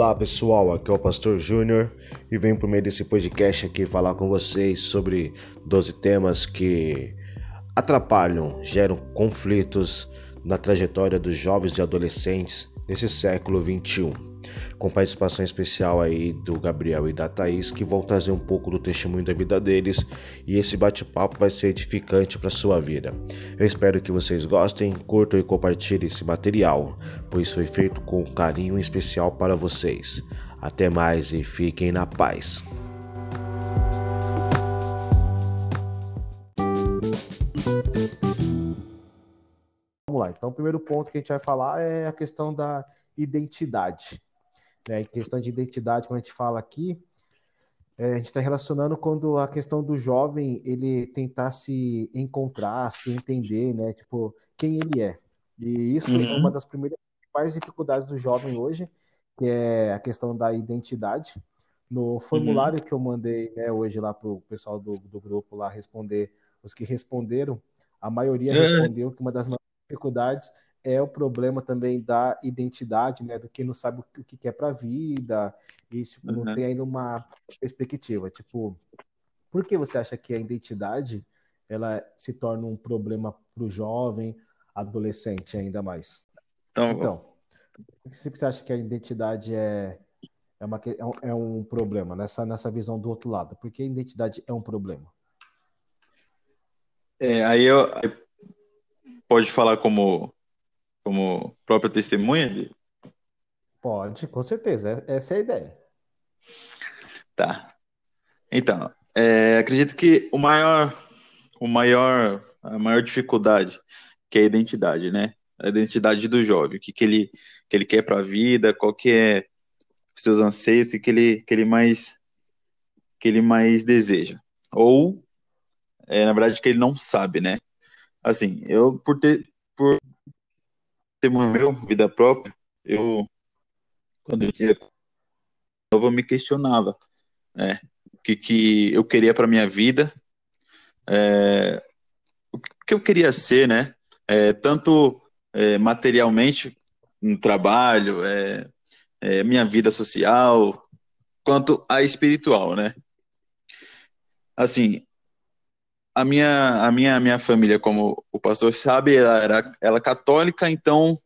Olá pessoal, aqui é o Pastor Júnior e venho por meio desse podcast aqui falar com vocês sobre 12 temas que atrapalham, geram conflitos na trajetória dos jovens e adolescentes nesse século 21 com participação especial aí do Gabriel e da Thaís, que vão trazer um pouco do testemunho da vida deles e esse bate-papo vai ser edificante para sua vida. Eu espero que vocês gostem, curtam e compartilhem esse material, pois foi feito com carinho especial para vocês. Até mais e fiquem na paz. Lá, então o primeiro ponto que a gente vai falar é a questão da identidade. Né? Em questão de identidade, como a gente fala aqui, é, a gente está relacionando quando a questão do jovem ele tentar se encontrar, se entender, né? Tipo, quem ele é. E isso uhum. é uma das primeiras principais dificuldades do jovem hoje, que é a questão da identidade. No formulário uhum. que eu mandei né, hoje lá para o pessoal do, do grupo lá responder, os que responderam, a maioria uhum. respondeu que uma das maiores dificuldades é o problema também da identidade, né? Do que não sabe o que quer para a vida e tipo, uhum. não tem ainda uma perspectiva. Tipo, por que você acha que a identidade ela se torna um problema para o jovem, adolescente ainda mais? Então, então por que você acha que a identidade é é, uma, é um problema nessa, nessa visão do outro lado? Porque a identidade é um problema. É, aí eu pode falar como como própria testemunha? De... Pode, com certeza. Essa é a ideia. Tá. Então, é, acredito que o maior, o maior, a maior dificuldade que é a identidade, né? A identidade do jovem, o que, que ele que ele quer para a vida, qual que é seus anseios, o que, que ele que ele mais que ele mais deseja. Ou é, na verdade que ele não sabe, né? Assim, eu por ter por testemunho meu, vida própria, eu, quando eu tinha novo, eu me questionava né, o que, que eu queria para minha vida, é, o que eu queria ser, né? É, tanto é, materialmente no trabalho, é, é, minha vida social, quanto a espiritual, né? Assim, a minha, a minha, a minha família, como o pastor sabe, ela era ela é católica, então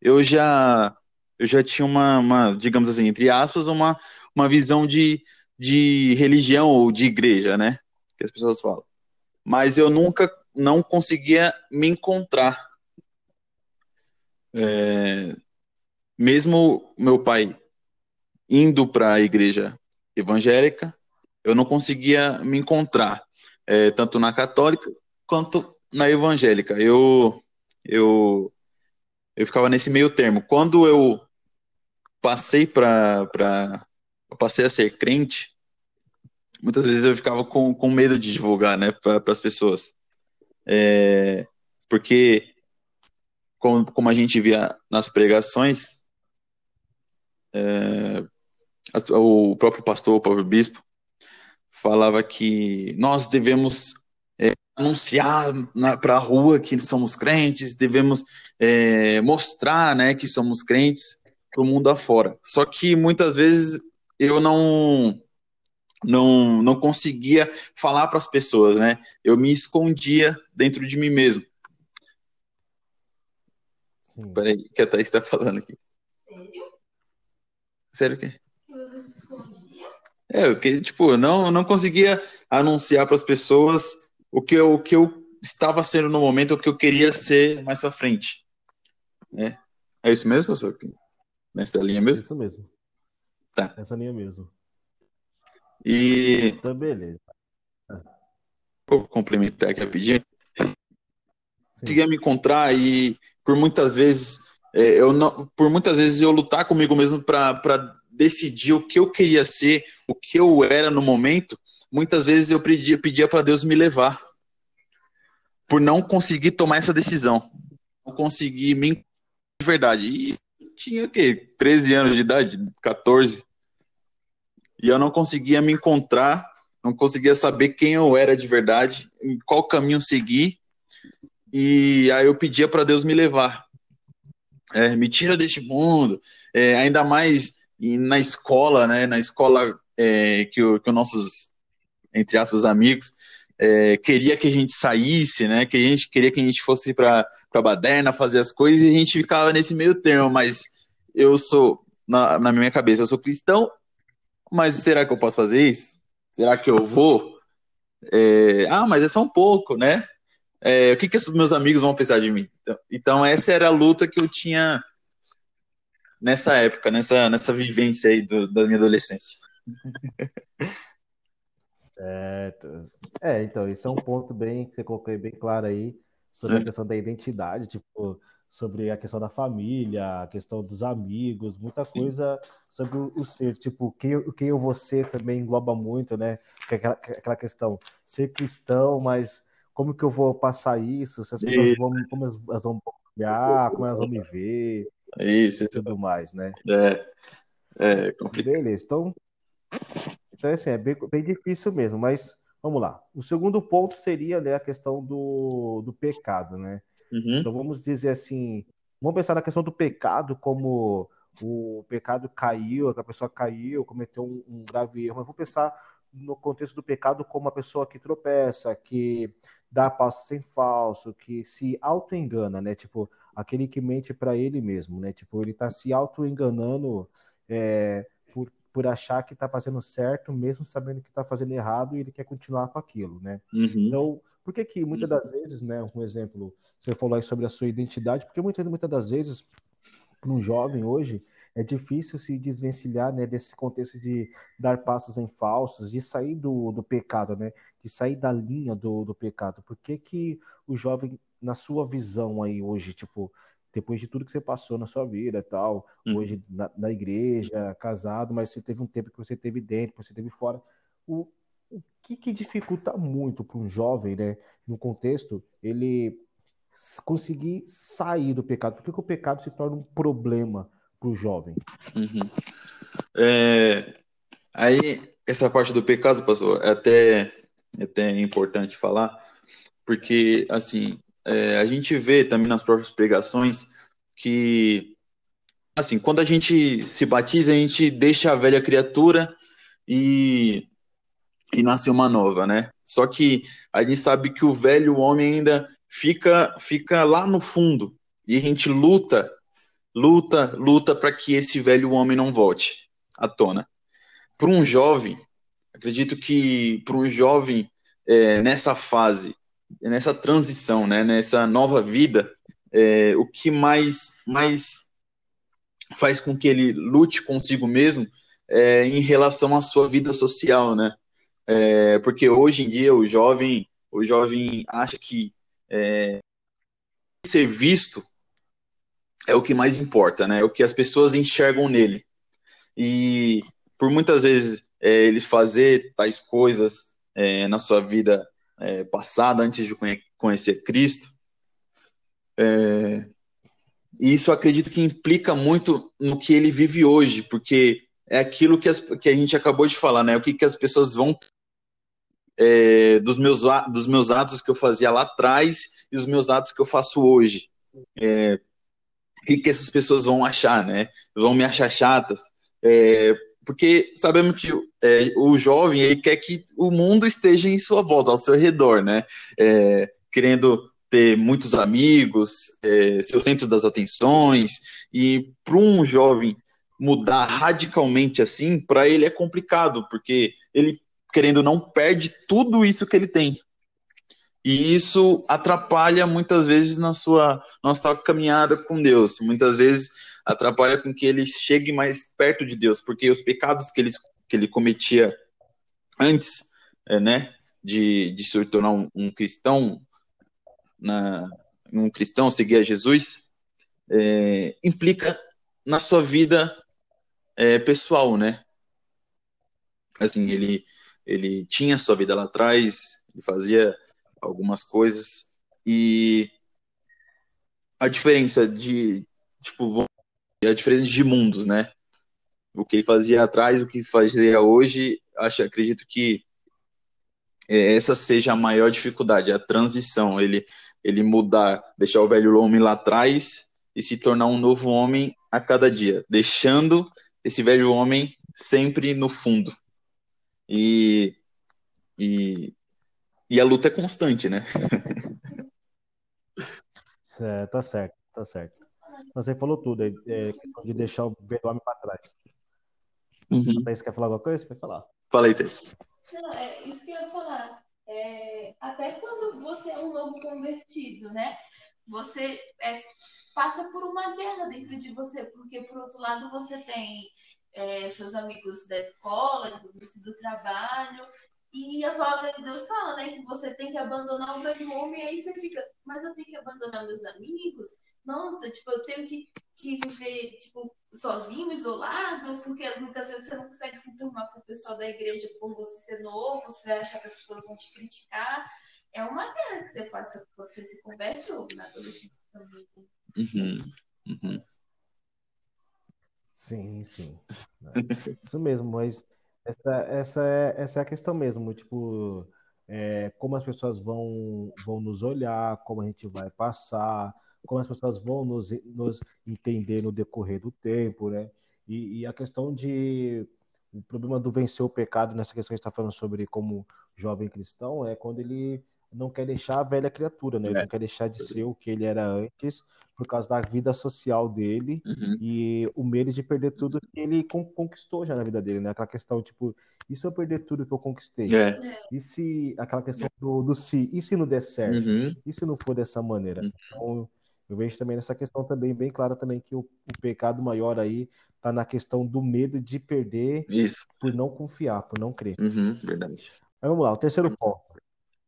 eu já eu já tinha uma, uma, digamos assim, entre aspas, uma, uma visão de, de religião ou de igreja, né? Que as pessoas falam. Mas eu nunca não conseguia me encontrar. É, mesmo meu pai indo para a igreja evangélica, eu não conseguia me encontrar é, tanto na católica quanto na evangélica. Eu, eu, eu ficava nesse meio termo. Quando eu passei para passei a ser crente, muitas vezes eu ficava com, com medo de divulgar, né, para as pessoas, é, porque como, como a gente via nas pregações, é, o próprio pastor, o próprio bispo, falava que nós devemos é, anunciar para a rua que somos crentes, devemos é, mostrar né, que somos crentes para o mundo afora. Só que muitas vezes eu não não, não conseguia falar para as pessoas, né? Eu me escondia dentro de mim mesmo. Sim. Peraí, que a Thaís está falando aqui. Sério? Sério o quê? Que você se escondia? É, eu que, tipo, não, não conseguia anunciar para as pessoas o que, eu, o que eu estava sendo no momento, o que eu queria ser mais para frente. Né? É isso mesmo, professor? Nessa linha mesmo? Isso mesmo. Tá. Nessa linha mesmo. E. Então, beleza. Vou complementar aqui rapidinho. Conseguia me encontrar e por muitas vezes é, eu não, por muitas vezes eu lutar comigo mesmo para decidir o que eu queria ser, o que eu era no momento, muitas vezes eu pedia, pedia para Deus me levar. Por não conseguir tomar essa decisão. Não conseguir me de verdade. E tinha o quê? 13 anos de idade, 14. E eu não conseguia me encontrar, não conseguia saber quem eu era de verdade, qual caminho seguir. E aí eu pedia para Deus me levar. É, me tira deste mundo. É, ainda mais e na escola, né, na escola é, que, o, que os nossos, entre aspas, amigos, é, queria que a gente saísse, né, que a gente queria que a gente fosse para Baderna fazer as coisas e a gente ficava nesse meio termo, mas eu sou, na, na minha cabeça, eu sou cristão, mas será que eu posso fazer isso? Será que eu vou? É, ah, mas é só um pouco, né? É, o que, que meus amigos vão pensar de mim? Então, então, essa era a luta que eu tinha nessa época, nessa, nessa vivência aí do, da minha adolescência. Certo. É, então, isso é um ponto bem que você colocou bem claro aí sobre a é. questão da identidade, tipo, sobre a questão da família, a questão dos amigos, muita coisa sobre o ser, tipo, quem, quem eu vou ser também engloba muito, né? É aquela, é aquela questão, ser cristão, mas como que eu vou passar isso? Se as pessoas vão, como elas vão olhar, como elas vão me ver, isso, e tudo mais, né? É, é complicado. Beleza, então, então assim, é bem, bem difícil mesmo, mas vamos lá. O segundo ponto seria né, a questão do, do pecado, né? Uhum. Então vamos dizer assim, vamos pensar na questão do pecado como o pecado caiu, a pessoa caiu, cometeu um, um grave erro, mas vamos pensar no contexto do pecado como uma pessoa que tropeça, que dá passo sem falso, que se auto-engana, né? Tipo, aquele que mente para ele mesmo, né? Tipo, ele está se auto-enganando é, por, por achar que está fazendo certo, mesmo sabendo que está fazendo errado, e ele quer continuar com aquilo, né? Uhum. Então, por que que muitas das vezes, né, um exemplo, você falou aí sobre a sua identidade, porque muitas, muitas das vezes, para um jovem hoje, é difícil se desvencilhar né, desse contexto de dar passos em falsos, de sair do, do pecado, né, de sair da linha do, do pecado. Por que, que o jovem, na sua visão aí hoje, tipo, depois de tudo que você passou na sua vida e tal, hum. hoje na, na, igreja, casado, mas você teve um tempo que você teve dentro, que você teve fora, o, o que, que dificulta muito para um jovem, né, no contexto, ele conseguir sair do pecado? Por que, que o pecado se torna um problema para o jovem? Uhum. É, aí, essa parte do pecado, pastor, é até, é até importante falar, porque, assim, é, a gente vê também nas próprias pregações que, assim, quando a gente se batiza, a gente deixa a velha criatura e e nasce uma nova, né? Só que a gente sabe que o velho homem ainda fica fica lá no fundo e a gente luta, luta, luta para que esse velho homem não volte à tona. Para um jovem, acredito que para um jovem é, nessa fase, nessa transição, né, nessa nova vida, é, o que mais mais faz com que ele lute consigo mesmo é, em relação à sua vida social, né? É, porque hoje em dia o jovem, o jovem acha que é, ser visto é o que mais importa, né? É o que as pessoas enxergam nele. E por muitas vezes é, ele fazer tais coisas é, na sua vida é, passada, antes de conhecer Cristo, é, e isso acredito que implica muito no que ele vive hoje, porque é aquilo que, as, que a gente acabou de falar, né? O que, que as pessoas vão é, dos, meus, dos meus atos que eu fazia lá atrás e os meus atos que eu faço hoje. É, o que, que essas pessoas vão achar, né? Vão me achar chatas. É, porque sabemos que é, o jovem ele quer que o mundo esteja em sua volta, ao seu redor, né? É, querendo ter muitos amigos, é, centro das atenções, e para um jovem mudar radicalmente assim, para ele é complicado, porque ele, querendo não, perde tudo isso que ele tem. E isso atrapalha muitas vezes na sua nossa caminhada com Deus. Muitas vezes atrapalha com que ele chegue mais perto de Deus, porque os pecados que ele, que ele cometia antes, é, né, de, de se tornar um, um cristão, na, um cristão seguir a Jesus, é, implica na sua vida é, pessoal, né? Assim, ele, ele tinha sua vida lá atrás, ele fazia algumas coisas e a diferença de, tipo, a diferença de mundos, né? O que ele fazia atrás, o que fazia hoje, acho, acredito que é, essa seja a maior dificuldade, a transição, ele, ele mudar, deixar o velho homem lá atrás e se tornar um novo homem a cada dia, deixando esse velho homem sempre no fundo. E, e, e a luta é constante, né? É, tá certo, tá certo. Você falou tudo, é, é de deixar o velho homem para trás. Uhum. Você quer falar alguma coisa? Pode falar. Fala aí, Tess. Não, é isso que eu ia falar. É, até quando você é um novo convertido, né? Você é, passa por uma guerra dentro de você, porque por outro lado você tem é, seus amigos da escola, do, do trabalho, e a palavra de Deus fala, né, que você tem que abandonar o velho homem, e aí você fica, mas eu tenho que abandonar meus amigos? Nossa, tipo, eu tenho que, que viver, tipo, sozinho, isolado, porque muitas vezes você não consegue se enturmar com o pessoal da igreja por você ser novo, você vai achar que as pessoas vão te criticar. É uma guerra que você passa quando você se converte ou na adolescência também. Uhum, uhum. Sim, sim. Isso mesmo, mas essa, essa, é, essa é a questão mesmo, tipo, é, como as pessoas vão, vão nos olhar, como a gente vai passar, como as pessoas vão nos, nos entender no decorrer do tempo, né? E, e, a questão de o problema do vencer o pecado nessa questão que está falando sobre como jovem cristão é quando ele não quer deixar a velha criatura, né? Ele é. não quer deixar de ser o que ele era antes por causa da vida social dele uhum. e o medo de perder tudo que ele conquistou já na vida dele, né? Aquela questão, tipo, e se eu perder tudo que eu conquistei? É. E se aquela questão do, do se, e se não der certo? Uhum. E se não for dessa maneira? Uhum. Então, eu vejo também nessa questão também bem clara também que o, o pecado maior aí está na questão do medo de perder Isso. por não confiar, por não crer. Uhum, verdade. Aí vamos lá, o terceiro ponto.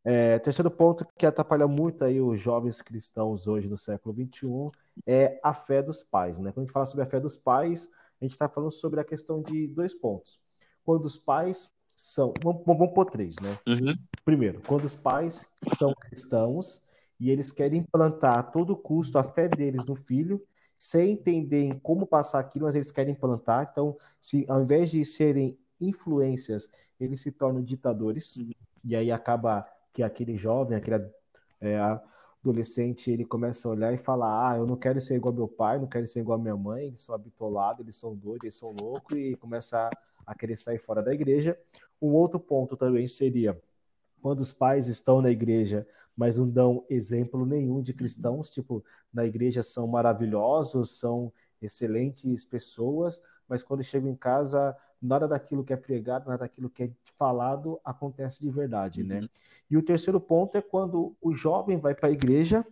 É, terceiro ponto que atrapalha muito aí os jovens cristãos hoje no século XXI é a fé dos pais. Né? Quando a gente fala sobre a fé dos pais, a gente está falando sobre a questão de dois pontos. Quando os pais são. Vamos, vamos pôr três, né? Uhum. Primeiro, quando os pais são cristãos e eles querem implantar a todo custo a fé deles no filho, sem entender como passar aquilo, mas eles querem implantar. Então, se ao invés de serem influências, eles se tornam ditadores, uhum. e aí acaba que aquele jovem, aquele é, adolescente, ele começa a olhar e falar: Ah, eu não quero ser igual meu pai, não quero ser igual minha mãe, eles são habitolados, eles são doidos, eles são loucos, e começa a, a querer sair fora da igreja. Um outro ponto também seria quando os pais estão na igreja, mas não dão exemplo nenhum de cristãos, tipo, na igreja são maravilhosos, são excelentes pessoas, mas quando chegam em casa, nada daquilo que é pregado, nada daquilo que é falado acontece de verdade, né? E o terceiro ponto é quando o jovem vai para a igreja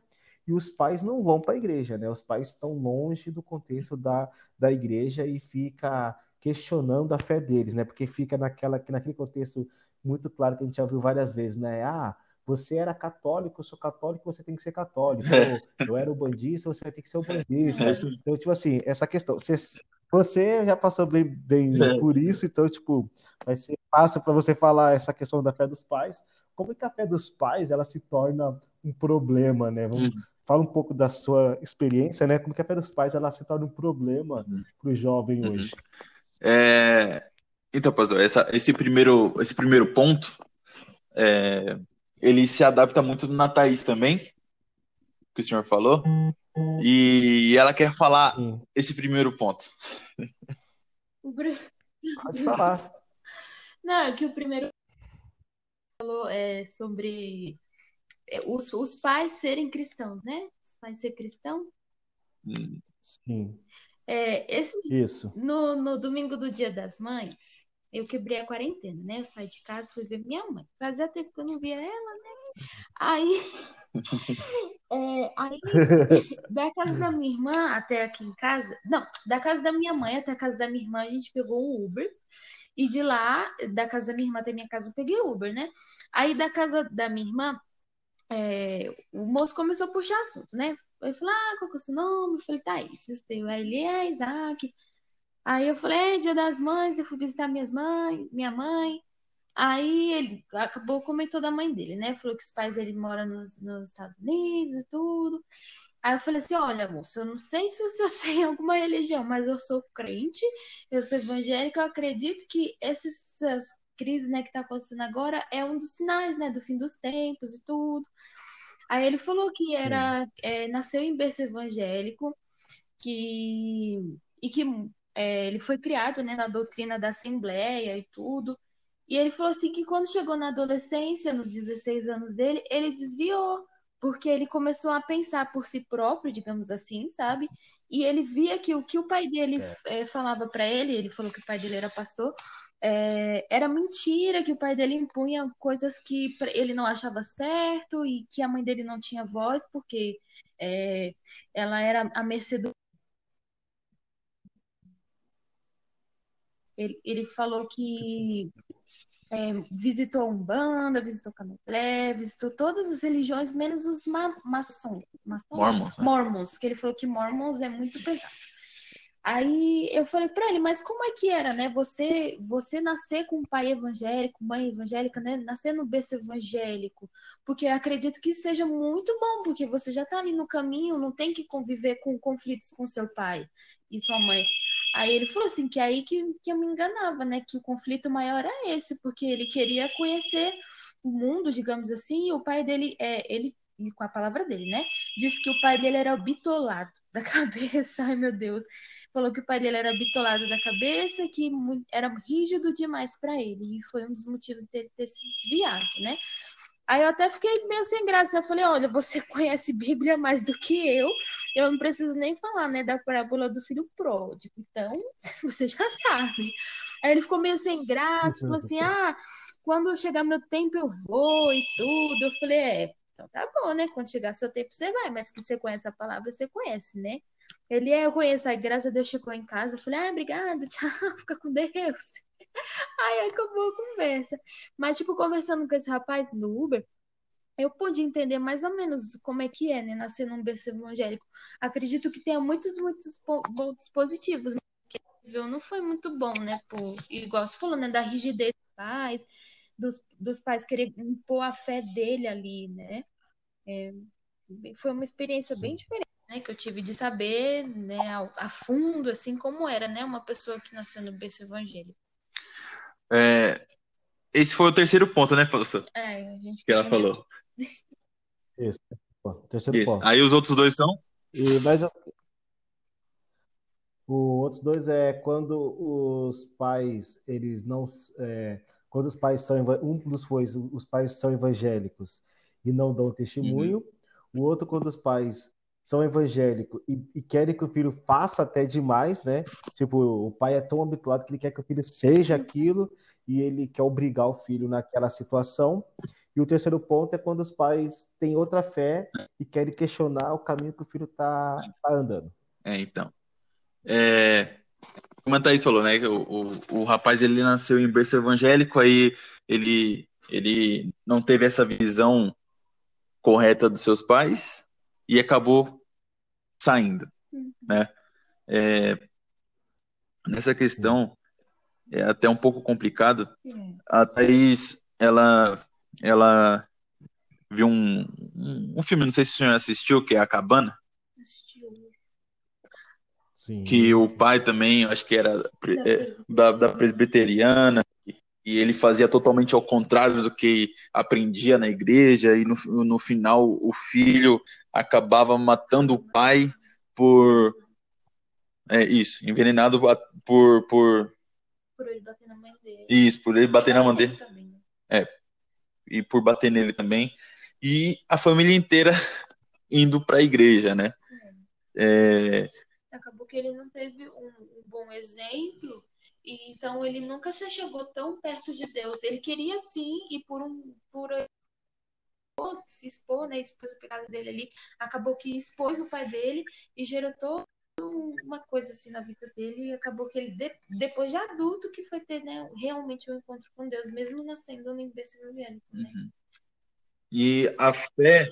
e os pais não vão para a igreja, né? Os pais estão longe do contexto da, da igreja e fica questionando a fé deles, né? Porque fica naquela, naquele contexto muito claro que a gente já viu várias vezes, né? Ah, você era católico, eu sou católico, você tem que ser católico. Eu, eu era o bandista, você vai ter que ser o bandista. É então, tipo assim, essa questão. Você, você já passou bem, bem é. por isso, então, tipo, vai ser fácil para você falar essa questão da fé dos pais. Como é que a fé dos pais ela se torna um problema, né? Vamos, uhum. Fala um pouco da sua experiência, né? Como que a fé dos pais ela se torna um problema uhum. para o jovem uhum. hoje? É... Então, pastor, essa, esse, primeiro, esse primeiro ponto, é, ele se adapta muito na Thaís também, que o senhor falou. E ela quer falar Sim. esse primeiro ponto. Pode falar. Não, é que o primeiro falou é sobre é, os, os pais serem cristãos, né? Os pais ser cristão. Sim. É, esse, Isso. No, no domingo do Dia das Mães, eu quebrei a quarentena, né? Eu saí de casa, fui ver minha mãe. Fazia tempo que eu não via ela, né? Aí, é, aí da casa da minha irmã até aqui em casa, não, da casa da minha mãe até a casa da minha irmã, a gente pegou um Uber. E de lá, da casa da minha irmã até minha casa, eu peguei Uber, né? Aí da casa da minha irmã, é, o moço começou a puxar assunto, né? Ele falou, ah, qual que é o seu nome? Eu falei, Thaís, eu tenho. Aí ele é Isaac. Aí eu falei, é dia das mães, eu fui visitar minhas mães, minha mãe. Aí ele acabou comentou da mãe dele, né? Falou que os pais dele moram nos, nos Estados Unidos e tudo. Aí eu falei assim: olha, moça, eu não sei se você tem alguma religião, mas eu sou crente, eu sou evangélica, eu acredito que essas crises né, que está acontecendo agora é um dos sinais né, do fim dos tempos e tudo. Aí ele falou que era é, nasceu em berço evangélico, que e que é, ele foi criado, né, na doutrina da Assembleia e tudo. E ele falou assim que quando chegou na adolescência, nos 16 anos dele, ele desviou, porque ele começou a pensar por si próprio, digamos assim, sabe? E ele via que o que o pai dele é. É, falava para ele, ele falou que o pai dele era pastor, é, era mentira, que o pai dele impunha coisas que ele não achava certo e que a mãe dele não tinha voz, porque é, ela era a mercê do Ele, ele falou que é, visitou Umbanda, visitou Candomblé, visitou todas as religiões, menos os ma maçons. Mormons. Né? Mormons, que ele falou que Mormons é muito pesado. Aí eu falei para ele, mas como é que era, né? Você você nascer com um pai evangélico, mãe evangélica, né? Nascer no berço evangélico. Porque eu acredito que seja muito bom, porque você já tá ali no caminho, não tem que conviver com conflitos com seu pai e sua mãe. Aí ele falou assim que é aí que, que eu me enganava, né? Que o conflito maior é esse, porque ele queria conhecer o mundo, digamos assim, e o pai dele, é, ele, com a palavra dele, né? Disse que o pai dele era bitolado da cabeça, ai meu Deus. Falou que o pai dele era bitolado da cabeça, que era rígido demais para ele, e foi um dos motivos dele ter se desviado, né? Aí eu até fiquei meio sem graça, né? Eu falei, olha, você conhece Bíblia mais do que eu, eu não preciso nem falar, né, da parábola do filho pródigo. Então, você já sabe. Aí ele ficou meio sem graça, falou assim, ah, quando chegar meu tempo eu vou e tudo. Eu falei, é, então tá bom, né? Quando chegar seu tempo você vai, mas que você conhece a palavra, você conhece, né? Ele é, eu conheço, aí graças a Deus chegou em casa, eu falei, ah, obrigado, tchau, fica com Deus. Aí acabou a conversa. Mas, tipo, conversando com esse rapaz no Uber, eu pude entender mais ou menos como é que é, né, nascer num berço evangélico. Acredito que tenha muitos, muitos pontos positivos, porque não foi muito bom, né, por, igual você falou, né, da rigidez dos pais, dos, dos pais querer impor a fé dele ali, né, é, foi uma experiência bem diferente, né, que eu tive de saber, né, a, a, fundo, assim, como era, né, uma pessoa que nasceu no berço evangélico. É, esse foi o terceiro ponto, né, professor? É, a gente que ela falou. Isso. Terceiro Isso. ponto. Aí os outros dois são? E, mas o outros dois é quando os pais eles não é, quando os pais são um dos foi os pais são evangélicos e não dão testemunho. Uhum. O outro quando os pais são evangélicos e, e, querem que o filho faça até demais, né? Tipo, o pai é tão habituado que ele quer que o filho seja aquilo e ele quer obrigar o filho naquela situação. E o terceiro ponto é quando os pais têm outra fé e querem questionar o caminho que o filho está tá andando. É, então. É, como a Thaís falou, né? O, o, o rapaz ele nasceu em berço evangélico, aí ele, ele não teve essa visão correta dos seus pais e acabou saindo, uhum. né? É, nessa questão é até um pouco complicado. A Thaís, ela ela viu um, um, filme, não sei se o senhor assistiu, que é A Cabana. Sim. Que o pai também, acho que era é, da, da presbiteriana, e ele fazia totalmente ao contrário do que aprendia na igreja, e no, no final o filho acabava matando o pai por. É isso, envenenado por. Por, por ele bater na mãe dele. Isso, por ele bater na mãe dele. É, e por bater nele também, e a família inteira indo para a igreja, né? É... Acabou que ele não teve um, um, bom exemplo, e então ele nunca se chegou tão perto de Deus. Ele queria sim, e por um por se expor, né? Expôs o pecado dele ali, acabou que expôs o pai dele e gerou todo uma coisa assim na vida dele e acabou que ele, de, depois de adulto, que foi ter né, realmente um encontro com Deus, mesmo nascendo no berço evangélico. Né? Uhum. E a fé,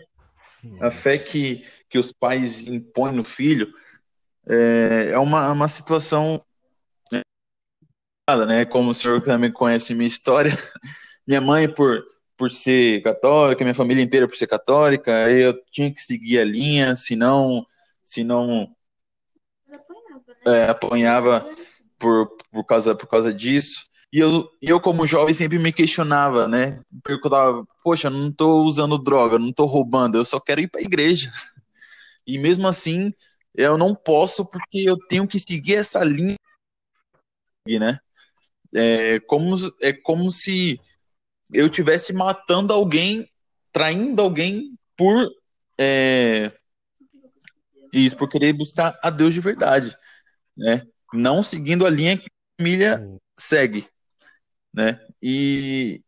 a fé que, que os pais impõem no filho é, é uma, uma situação né? Como o senhor também conhece minha história, minha mãe por por ser católica, minha família inteira por ser católica, aí eu tinha que seguir a linha, senão senão é, apanhava por, por, causa, por causa disso. E eu, eu, como jovem, sempre me questionava, né? Perguntava, poxa, eu não tô usando droga, não tô roubando, eu só quero ir pra igreja. E mesmo assim, eu não posso porque eu tenho que seguir essa linha né? É como, é como se eu tivesse matando alguém, traindo alguém por é, isso, por querer buscar a Deus de verdade, né? Não seguindo a linha que a família segue, né? E,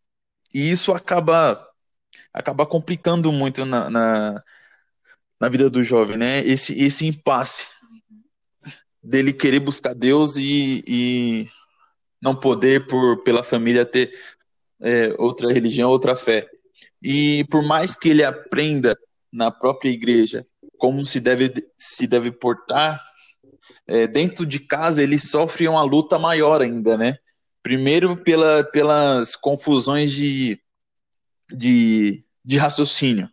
e isso acaba acaba complicando muito na, na, na, vida do jovem, né? Esse, esse impasse dele querer buscar Deus e, e não poder, por pela família, ter é, outra religião, outra fé. E por mais que ele aprenda na própria igreja como se deve se deve portar, é, dentro de casa ele sofre uma luta maior ainda, né? Primeiro pela, pelas confusões de, de, de raciocínio,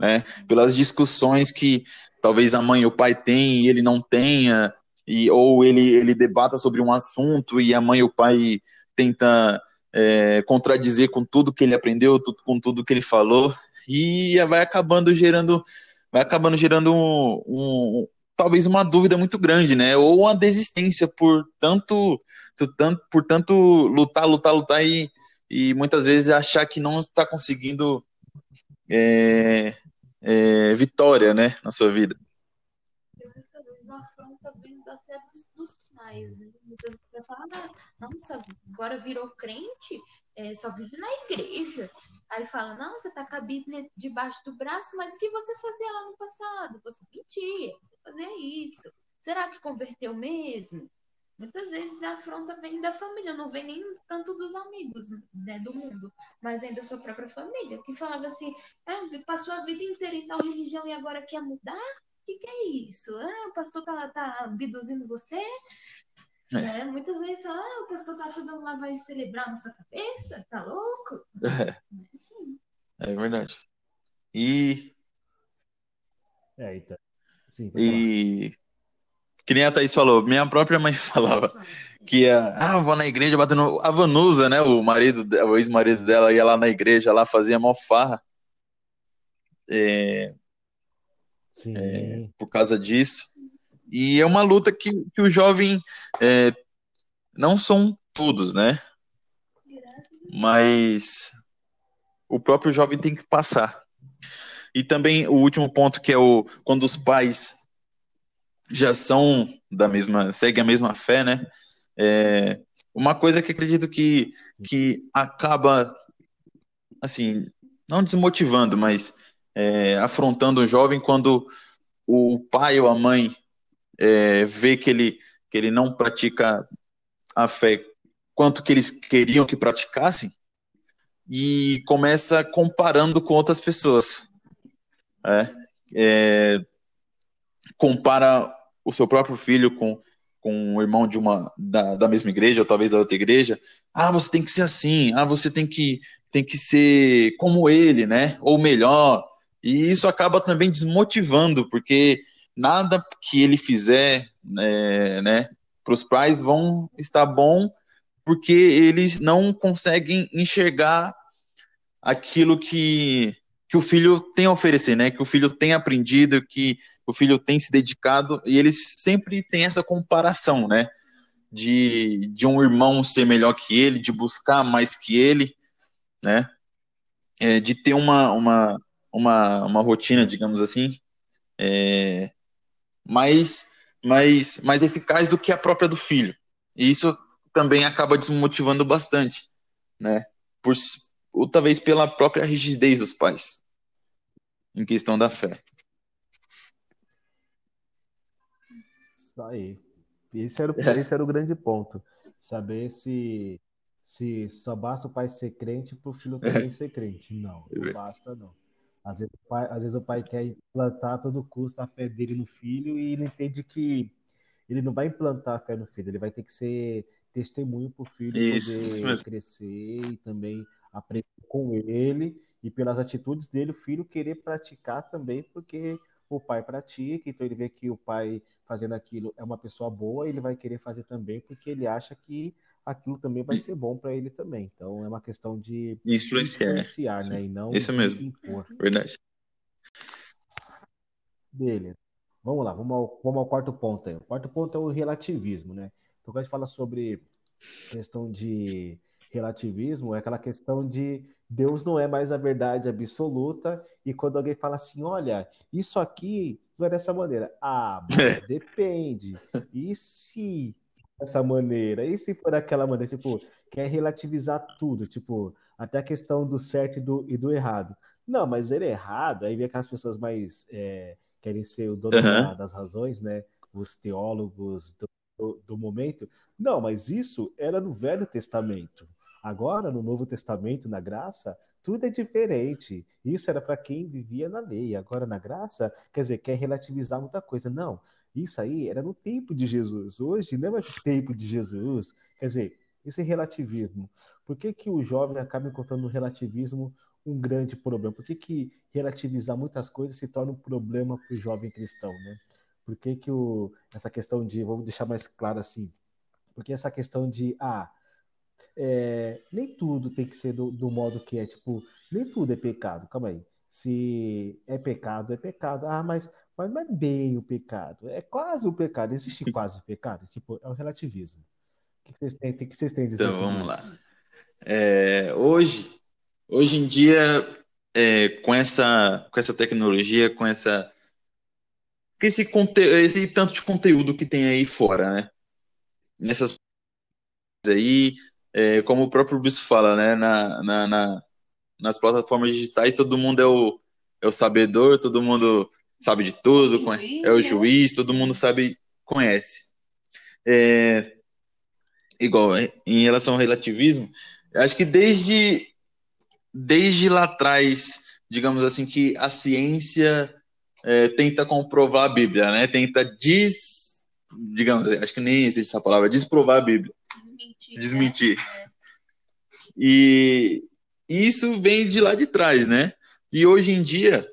né? Pelas discussões que talvez a mãe e o pai têm e ele não tenha, e, ou ele, ele debata sobre um assunto e a mãe e o pai tenta é, contradizer com tudo que ele aprendeu, tudo, com tudo que ele falou, e vai acabando gerando vai acabando gerando um, um, talvez uma dúvida muito grande, né? Ou uma desistência por tanto, tanto por tanto lutar, lutar, lutar e, e muitas vezes achar que não está conseguindo é, é, vitória, né, na sua vida. Muitas vezes afronta até dos, dos né? Muitas vezes você fala, ah, nossa, agora virou crente, é, só vive na igreja. Aí fala, não, você tá com a Bíblia debaixo do braço, mas o que você fazia lá no passado? Você mentia, você fazia isso. Será que converteu mesmo? Muitas vezes a afronta vem da família, não vem nem tanto dos amigos né, do mundo, mas vem da sua própria família, que falava assim, ah, passou a vida inteira em tal religião e agora quer mudar? O que, que é isso? Ah, o pastor tá, tá abduzindo você? É. Né? Muitas vezes, ah, o pastor tá fazendo lavagem cerebral na sua cabeça? Tá louco? É, é, assim. é verdade. E. É, então. Sim, e. Que nem a Thaís falou, minha própria mãe falava que ia, ah, vou na igreja batendo. A Vanusa, né? O marido, o ex-marido dela ia lá na igreja, lá fazia mó farra. É, é, por causa disso. E é uma luta que, que o jovem é, não são todos, né? Mas o próprio jovem tem que passar. E também o último ponto que é o quando os pais já são da mesma, seguem a mesma fé, né? É, uma coisa que acredito que, que acaba assim, não desmotivando, mas é, afrontando o jovem quando o pai ou a mãe é, vê que ele, que ele não pratica a fé quanto que eles queriam que praticassem e começa comparando com outras pessoas. É, é, compara o seu próprio filho com, com o irmão de uma da, da mesma igreja ou talvez da outra igreja. Ah, você tem que ser assim. Ah, você tem que tem que ser como ele, né? Ou melhor. E isso acaba também desmotivando, porque nada que ele fizer, né, né para os pais vão estar bom, porque eles não conseguem enxergar aquilo que, que o filho tem a oferecer, né? Que o filho tem aprendido, que o filho tem se dedicado, e eles sempre têm essa comparação, né? De, de um irmão ser melhor que ele, de buscar mais que ele, né? É, de ter uma, uma, uma, uma rotina, digamos assim, é, mais, mais, mais eficaz do que a própria do filho. E isso também acaba desmotivando bastante, né? Por, ou talvez pela própria rigidez dos pais em questão da fé. Isso aí. Esse era, o, é. esse era o grande ponto. Saber se, se só basta o pai ser crente para o filho também é. ser crente. Não, não basta não. Às vezes, o pai, às vezes o pai quer implantar a todo custo a fé dele no filho e ele entende que ele não vai implantar a fé no filho, ele vai ter que ser testemunho para o filho isso, poder isso crescer e também aprender com ele e pelas atitudes dele o filho querer praticar também porque o pai pratica, então ele vê que o pai fazendo aquilo é uma pessoa boa, ele vai querer fazer também porque ele acha que aquilo também vai ser bom para ele também. Então é uma questão de influenciar, influenciar né? E não Isso mesmo. Impor. Verdade. Beleza. Vamos lá, vamos ao, vamos ao quarto ponto aí. O quarto ponto é o relativismo, né? Então, quando a gente fala sobre questão de relativismo é aquela questão de Deus não é mais a verdade absoluta, e quando alguém fala assim, olha, isso aqui não é dessa maneira. Ah, mas depende. E se dessa maneira? E se for daquela maneira? Tipo, quer relativizar tudo, tipo, até a questão do certo e do, e do errado. Não, mas ele é errado, aí vem aquelas pessoas mais é, querem ser o dono uhum. das razões, né? Os teólogos do, do, do momento. Não, mas isso era no Velho Testamento. Agora, no Novo Testamento, na graça, tudo é diferente. Isso era para quem vivia na lei. Agora, na graça, quer dizer, quer relativizar muita coisa. Não, isso aí era no tempo de Jesus. Hoje não é mais tempo de Jesus. Quer dizer, esse relativismo. Por que, que o jovem acaba encontrando no relativismo um grande problema? Por que, que relativizar muitas coisas se torna um problema para o jovem cristão, né? Por que, que o, essa questão de, vamos deixar mais claro assim, porque essa questão de, ah, é, nem tudo tem que ser do, do, modo que é, tipo, nem tudo é pecado, calma aí. Se é pecado, é pecado. Ah, mas, mas não é bem o pecado, é quase o pecado. Existe quase o pecado, tipo, é o relativismo. O que vocês têm, o que vocês têm a dizer Então, vamos lá. É, hoje, hoje em dia, é, com, essa, com essa tecnologia, com essa esse, conte esse tanto de conteúdo que tem aí fora, né? Nessas aí, é, como o próprio Bispo fala, né, na, na, na, nas plataformas digitais, todo mundo é o, é o sabedor, todo mundo sabe de tudo, juiz, é o né? juiz, todo mundo sabe, conhece. É, igual, é, em relação ao relativismo, acho que desde, desde lá atrás, digamos assim, que a ciência é, tenta comprovar a Bíblia, né? Tenta des, digamos, acho que nem existe essa palavra, desprovar a Bíblia desmentir. Desmentir. Né? E isso vem de lá de trás, né? E hoje em dia,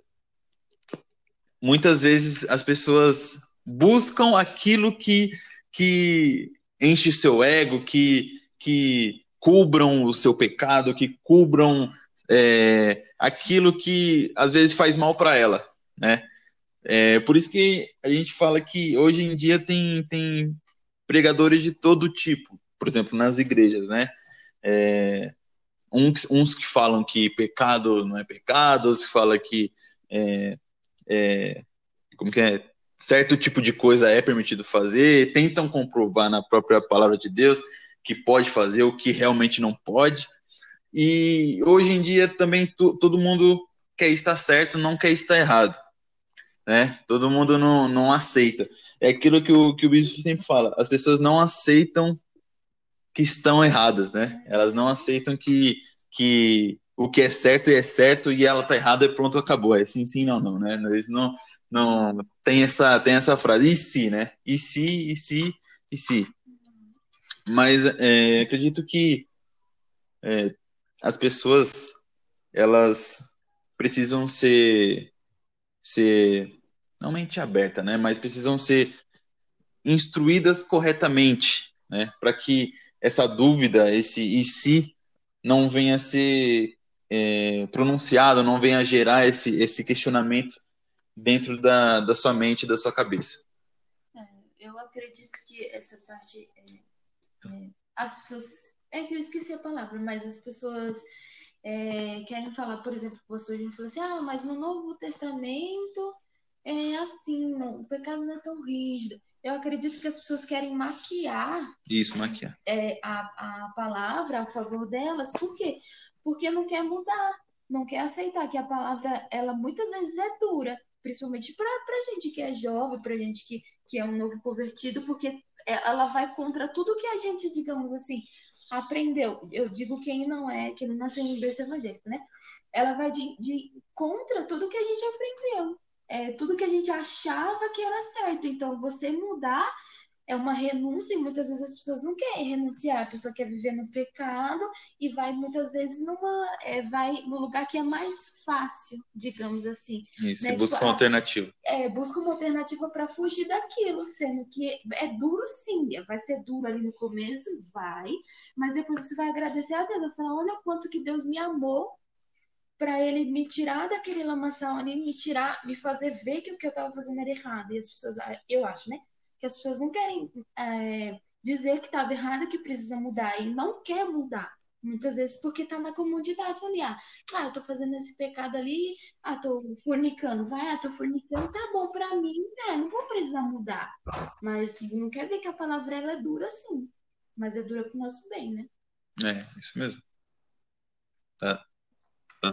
muitas vezes as pessoas buscam aquilo que, que enche o seu ego, que, que cubram o seu pecado, que cubram é, aquilo que às vezes faz mal para ela, né? É, por isso que a gente fala que hoje em dia tem, tem pregadores de todo tipo, por exemplo, nas igrejas, né? É, uns, uns que falam que pecado não é pecado, outros que falam que é, é, como que é, certo tipo de coisa é permitido fazer, tentam comprovar na própria palavra de Deus que pode fazer o que realmente não pode. E hoje em dia também todo mundo quer estar certo, não quer estar errado. Né? Todo mundo não, não aceita. É aquilo que o, que o bispo sempre fala: as pessoas não aceitam que estão erradas, né? Elas não aceitam que, que o que é certo é certo e ela tá errada e pronto, acabou. É sim, sim, não, não, né? Eles não, não tem essa, tem essa frase, e se, né? E se, e se, e se. Mas é, acredito que é, as pessoas, elas precisam ser, ser, não mente aberta, né? Mas precisam ser instruídas corretamente, né? Para que essa dúvida, esse e se não venha a ser é, pronunciado, não venha a gerar esse, esse questionamento dentro da, da sua mente, da sua cabeça. É, eu acredito que essa parte, é, é, as pessoas, é que eu esqueci a palavra, mas as pessoas é, querem falar, por exemplo, pastor me falou assim, ah, mas no Novo Testamento é assim, o pecado não é tão rígido eu acredito que as pessoas querem maquiar. Isso, maquiar. É, a, a palavra a favor delas. Por quê? Porque não quer mudar, não quer aceitar que a palavra, ela muitas vezes é dura, principalmente para a gente que é jovem, para gente que, que é um novo convertido, porque é, ela vai contra tudo que a gente, digamos assim, aprendeu. Eu digo quem não é, que não nasceu em berço evangélico, né? Ela vai de, de contra tudo que a gente aprendeu é, tudo que a gente achava que era certo. Então, você mudar é uma renúncia e muitas vezes as pessoas não querem renunciar, a pessoa quer viver no pecado e vai muitas vezes numa é, vai no lugar que é mais fácil, digamos assim. Isso, né? busca tipo, uma alternativa. É, busca uma alternativa para fugir daquilo, sendo que é duro sim, vai ser duro ali no começo, vai, mas depois você vai agradecer a Deus, vai falar, olha o quanto que Deus me amou para ele me tirar daquele lamaçal ali, me tirar, me fazer ver que o que eu estava fazendo era errado. E as pessoas, eu acho, né? Que as pessoas não querem é, dizer que estava errado, que precisa mudar e não quer mudar. Muitas vezes porque tá na comodidade ali. Ah, ah, eu tô fazendo esse pecado ali, ah, tô fornicando, vai, ah, tô fornicando, tá bom pra mim, é, não vou precisar mudar. Mas não quer ver que a palavra ela é dura sim, mas é dura pro nosso bem, né? É, isso mesmo. Tá. tá.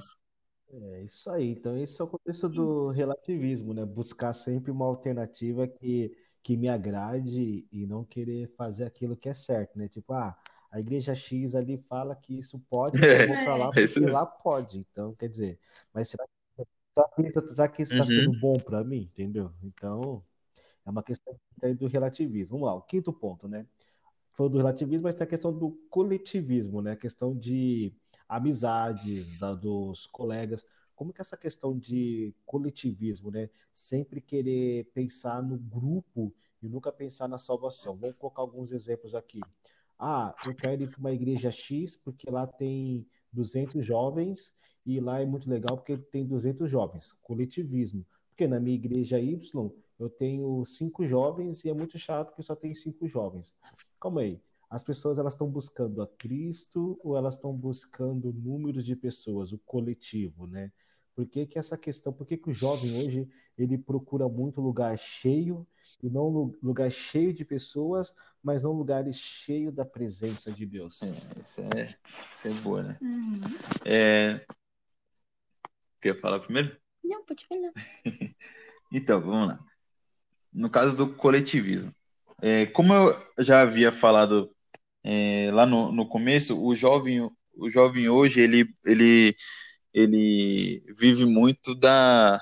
É isso aí. Então, esse é o contexto do relativismo, né? Buscar sempre uma alternativa que, que me agrade e não querer fazer aquilo que é certo, né? Tipo, ah, a igreja X ali fala que isso pode, eu vou lá É, isso porque lá pode. Então, quer dizer, mas será que, será que isso será que isso está Uhum. sendo bom para mim? Entendeu? Então, é uma questão do relativismo. Vamos lá, o quinto ponto, né? Falou do relativismo, mas tem a questão do coletivismo, né? A questão de amizades, da- dos colegas. Como que essa questão de coletivismo, né? Sempre querer pensar no grupo e nunca pensar na salvação. Vamos colocar alguns exemplos aqui. Ah, eu quero ir para uma igreja X porque lá tem 200 jovens e lá é muito legal porque tem 200 jovens. Coletivismo. Porque na minha igreja Y eu tenho cinco jovens e é muito chato porque só tem cinco jovens. Calma aí. As pessoas elas estão buscando a Cristo ou elas estão buscando números de pessoas, o coletivo, né? Por que que essa questão, por que que o jovem hoje ele procura muito lugar cheio e não lu- lugar cheio de pessoas, mas não lugares cheios da presença de Deus? É, isso é, isso é boa, né? Uhum. É, quer falar primeiro? Não, pode falar. Então, vamos lá. No caso do coletivismo, é, como eu já havia falado é, lá no, no começo, o jovem, o jovem hoje ele, ele, ele vive muito da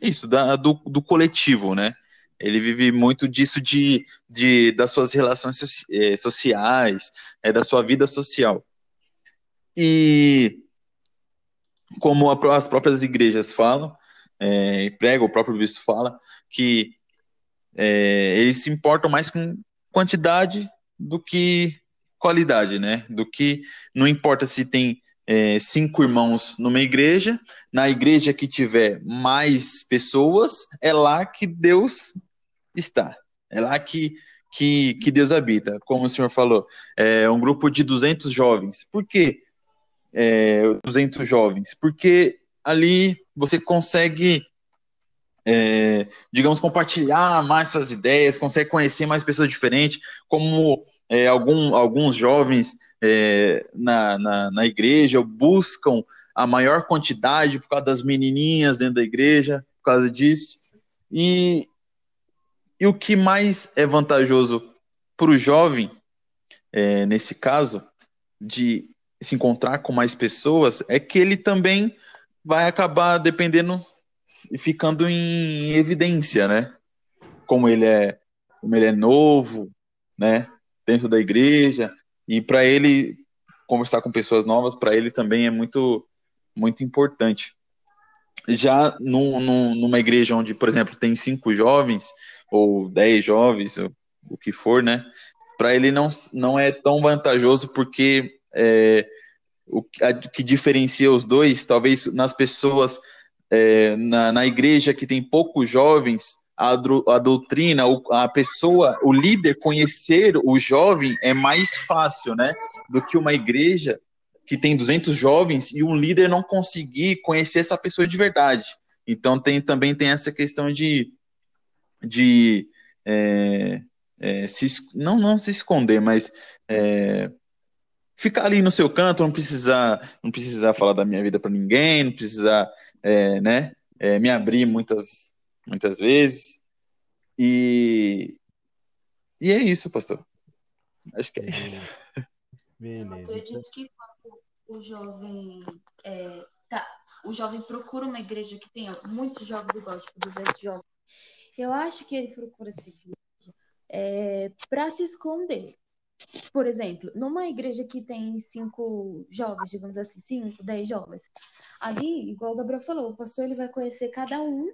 isso, da, do, do coletivo, né? Ele vive muito disso de, de das suas relações soci- eh, sociais, é, da sua vida social. E como a as próprias igrejas falam, é, e pregam, o próprio bispo fala, que é, eles se importam mais com quantidade do que qualidade, né? Do que não importa se tem é, cinco irmãos numa igreja, na igreja que tiver mais pessoas, é lá que Deus está, é lá que, que, que Deus habita. Como o senhor falou, é um grupo de 200 jovens. Por quê? É, 200 jovens? Porque ali você consegue é, digamos, compartilhar mais suas ideias, consegue conhecer mais pessoas diferentes, como é, algum, alguns jovens é, na, na, na igreja buscam a maior quantidade por causa das menininhas dentro da igreja, por causa disso. E, e o que mais é vantajoso para o jovem, é, nesse caso, de se encontrar com mais pessoas, é que ele também vai acabar dependendo ficando em evidência, né? Como ele é, como ele é novo, né? Dentro da igreja e para ele conversar com pessoas novas, para ele também é muito, muito importante. Já num, num, numa igreja onde, por exemplo, tem cinco jovens ou dez jovens, ou o que for, né? Para ele não, não é tão vantajoso porque é, o a, que diferencia os dois, talvez nas pessoas é, na, na, igreja que tem poucos jovens, a, a, doutrina, a pessoa, o líder conhecer o jovem é mais fácil, né? Do que uma igreja que tem 200 jovens e um líder não conseguir conhecer essa pessoa de verdade. Então tem também tem essa questão de, de é, é, se, não, não se esconder, mas é, ficar ali no seu canto, não precisar, não precisar falar da minha vida para ninguém, não precisar é, né, é, me abrir muitas, muitas vezes. E, e é isso, pastor. Acho que é isso. Eu acredito que quando o jovem é, tá, o jovem procura uma igreja que tenha muitos jovens igual, tipo 200 jovens. Eu acho que ele procura essa igreja é, para se esconder. Por exemplo, numa igreja que tem cinco jovens, digamos assim, cinco, dez jovens, ali, igual o Gabriel falou, o pastor ele vai conhecer cada um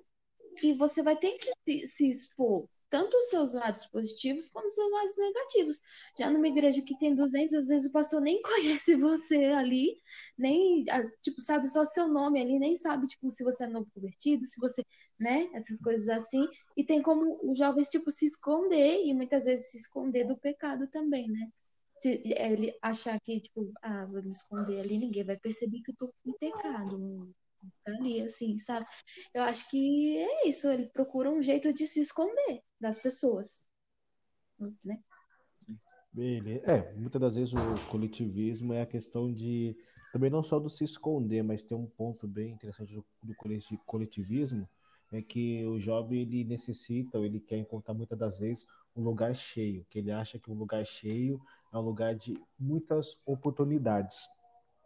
e você vai ter que se, expor tanto os seus lados positivos quanto os seus lados negativos. Já numa igreja que tem 200, às vezes o pastor nem conhece você ali, nem, tipo, sabe só seu nome ali, nem sabe, tipo, se você é novo convertido, se você, né, essas coisas assim. E tem como os jovens, tipo, se esconder e muitas vezes se esconder do pecado também, né? ele achar que, tipo, ah, vou me esconder ali, ninguém vai perceber que eu tô em pecado ali, assim, sabe? Eu acho que é isso, ele procura um jeito de se esconder das pessoas, né? Beleza. É, muitas das vezes o coletivismo é a questão de, também não só do se esconder, mas tem um ponto bem interessante do, do coletivismo, é que o jovem ele necessita, ou ele quer encontrar muitas das vezes um lugar cheio, que ele acha que um lugar cheio é um lugar de muitas oportunidades.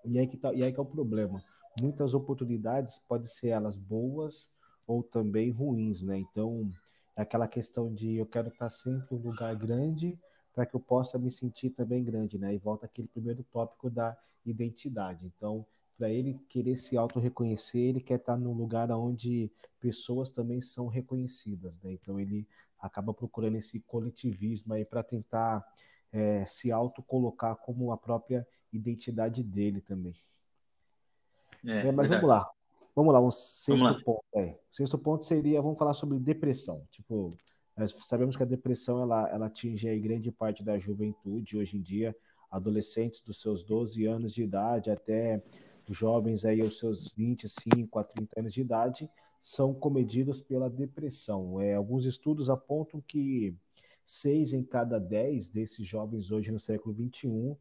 E aí que tá, e aí que é o problema. Muitas oportunidades podem ser elas boas ou também ruins, né? Então, é aquela questão de eu quero estar sempre em um lugar grande para que eu possa me sentir também grande, né? E volta aquele primeiro tópico da identidade. Então, para ele querer se auto-reconhecer, ele quer estar num lugar onde pessoas também são reconhecidas, né? Então, ele acaba procurando esse coletivismo aí para tentar é, se auto-colocar como a própria identidade dele também. É, é, mas verdade. vamos lá. Vamos lá, um sexto lá. ponto. É. O sexto ponto seria, vamos falar sobre depressão. Tipo, nós sabemos que a depressão ela, ela atinge aí grande parte da juventude hoje em dia, adolescentes dos seus 12 anos de idade até jovens aí aos seus 25 a 30 anos de idade são comedidos pela depressão. É, alguns estudos apontam que seis em cada dez desses jovens hoje no século 21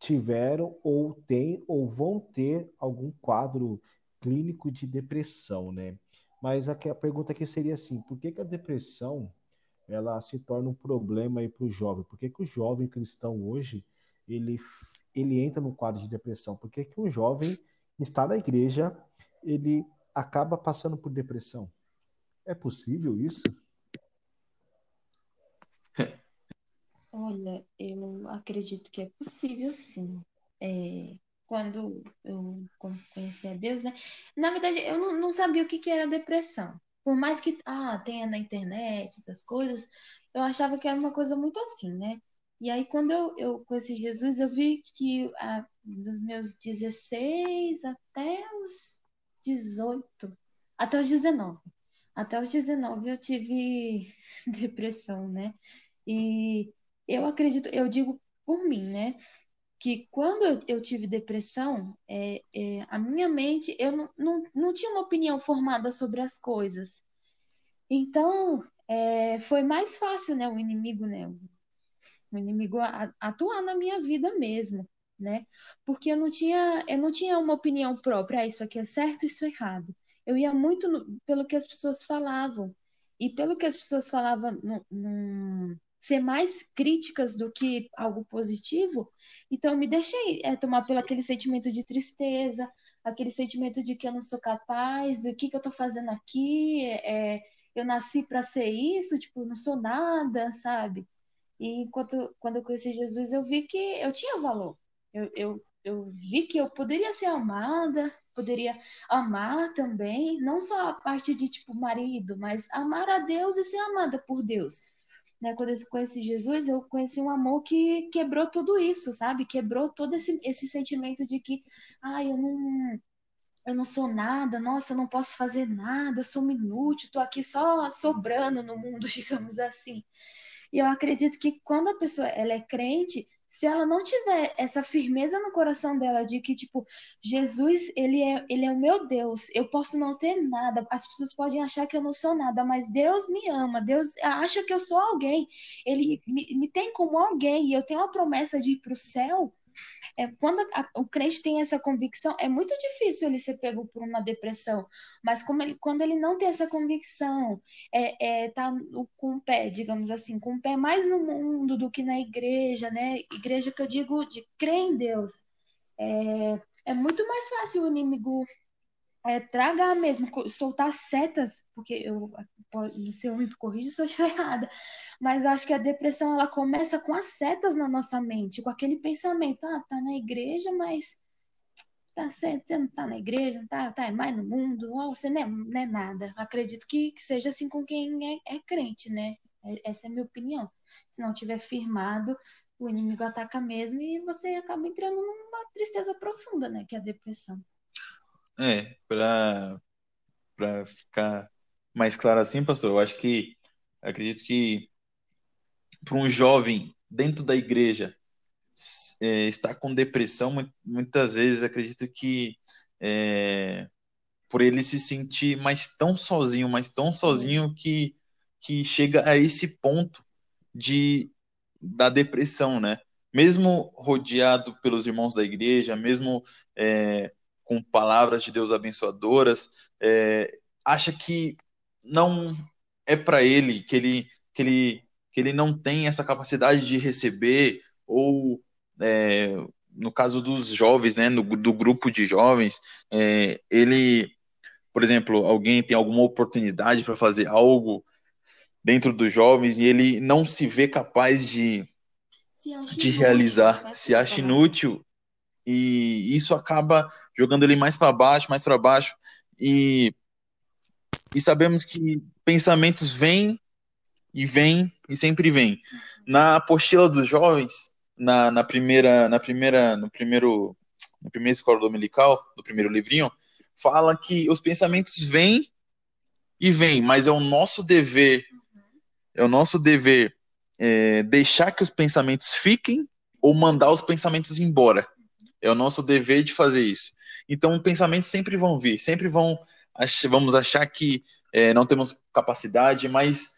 tiveram ou têm ou vão ter algum quadro clínico de depressão, né? Mas aqui a pergunta aqui seria assim: por que, que a depressão ela se torna um problema aí para o jovem? Por que, que o jovem cristão hoje ele, ele entra no quadro de depressão? Por que, que o jovem que está na igreja ele acaba passando por depressão? É possível isso? Olha, eu acredito que é possível sim. É, quando eu conheci a Deus, né? Na verdade, eu não, não sabia o que, que era depressão. Por mais que ah, tenha na internet essas coisas, eu achava que era uma coisa muito assim, né? E aí, quando eu, eu conheci Jesus, eu vi que ah, dos meus 16 até os 18, até os 19. Até os 19 eu tive depressão, né? E eu acredito, eu digo por mim, né? Que quando eu, tive depressão, é, é, a minha mente, eu não, não, não tinha uma opinião formada sobre as coisas. Então, é, foi mais fácil, né? O inimigo, né? O inimigo atuar na minha vida mesmo, né? Porque eu não tinha, eu não tinha uma opinião própria, ah, isso aqui é certo, isso é errado. Eu ia muito no, pelo que as pessoas falavam. E pelo que as pessoas falavam no, no ser mais críticas do que algo positivo, então me deixei é, tomar pelo aquele sentimento de tristeza, aquele sentimento de que eu não sou capaz, o que, que eu estou fazendo aqui, é, eu nasci para ser isso, tipo, não sou nada, sabe? E enquanto, quando eu conheci Jesus, eu vi que eu tinha valor. Eu, eu, eu vi que eu poderia ser amada, poderia amar também, não só a parte de, tipo, marido, mas amar a Deus e ser amada por Deus né, quando eu conheci Jesus, eu conheci um amor que quebrou tudo isso, sabe? Quebrou todo esse, esse sentimento de que, ah, eu não, eu não sou nada, nossa, eu não posso fazer nada, eu sou inútil, tô aqui só sobrando no mundo, digamos assim. E eu acredito que quando a pessoa ela é crente, se ela não tiver essa firmeza no coração dela de que, tipo, Jesus, ele é, ele é o meu Deus, eu posso não ter nada, as pessoas podem achar que eu não sou nada, mas Deus me ama, Deus acha que eu sou alguém, ele me, me tem como alguém, e eu tenho a promessa de ir para o céu, é, quando a, o crente tem essa convicção, é muito difícil ele ser pego por uma depressão. Mas ele, quando ele não tem essa convicção, é, é tá com o pé, digamos assim, com o pé mais no mundo do que na igreja, né? Igreja que eu digo de crer em Deus. É, é muito mais fácil o inimigo é, tragar mesmo, soltar setas, porque eu, eu me corrija se eu estiver errada, mas eu acho que a depressão ela começa com as setas na nossa mente, com aquele pensamento, ah, tá na igreja, mas tá, você não tá na igreja, não tá, tá mais no mundo, oh, você não é, não é nada. Acredito que, que, seja assim com quem é, é crente, né? É, essa é a minha opinião. Se não tiver firmado, o inimigo ataca mesmo e você acaba entrando numa tristeza profunda, né? Que é a depressão. É, para para ficar mais claro assim, pastor, eu acho que acredito que para um jovem dentro da igreja é, estar com depressão, muitas vezes acredito que é, por ele se sentir mais tão sozinho, mais tão sozinho que, que chega a esse ponto de da depressão, né? Mesmo rodeado pelos irmãos da igreja, mesmo é, com palavras de Deus abençoadoras, é, acha que não é para ele, que ele, que, ele, que ele não tem essa capacidade de receber, ou é, no caso dos jovens, né, no, do grupo de jovens, é, ele, por exemplo, alguém tem alguma oportunidade para fazer algo dentro dos jovens e ele não se vê capaz de, de realizar, né, se acha inútil e isso acaba jogando ele mais para baixo, mais para baixo e e sabemos que pensamentos vêm e vêm e sempre vêm. Na apostila dos jovens, na, na primeira na primeira no primeiro na primeira escola dominical, no primeiro livrinho, fala que os pensamentos vêm e vêm, mas é o nosso dever é o nosso dever é, deixar que os pensamentos fiquem ou mandar os pensamentos embora. É o nosso dever de fazer isso. Então, pensamentos sempre vão vir, sempre vão vamos achar que é, não temos capacidade, mas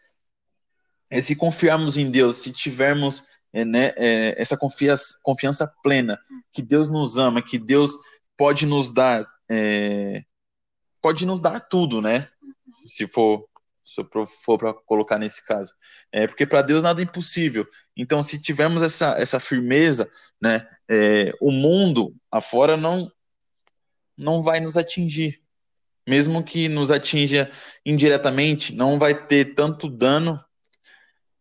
é, se confiarmos em Deus, se tivermos é, né, é, essa confiança, confiança plena, que Deus nos ama, que Deus pode nos dar, é, pode nos dar tudo, né? Se for se for para colocar nesse caso. É porque para Deus nada é impossível. Então, se tivermos essa, essa firmeza, né, é, o mundo afora não não vai nos atingir. Mesmo que nos atinja indiretamente, não vai ter tanto dano,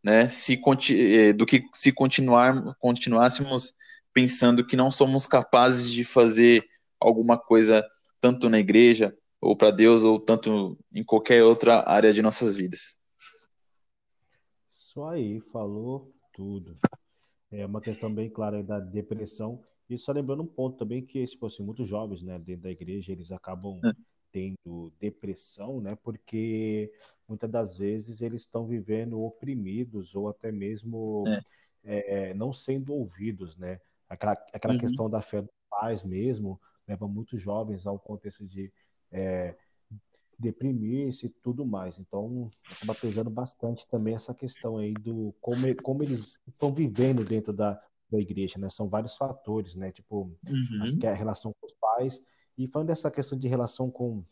né, se é, do que se continuar continuássemos pensando que não somos capazes de fazer alguma coisa tanto na igreja ou para Deus, ou tanto em qualquer outra área de nossas vidas. Isso aí, falou tudo. É uma questão bem clara da depressão. E só lembrando um ponto também que, tipo assim, muitos jovens, né, dentro da igreja, eles acabam é. tendo depressão, né, porque muitas das vezes eles estão vivendo oprimidos ou até mesmo é. É, não sendo ouvidos, né? Aquela, aquela uhum. questão da fé dos pais mesmo leva muitos jovens ao contexto de é, deprimir-se e tudo mais. Então, acaba pesando bastante também essa questão aí do como, como eles estão vivendo dentro da, da igreja, né? São vários fatores, né? Tipo, uhum. que é a relação com os pais. E falando dessa questão de relação com,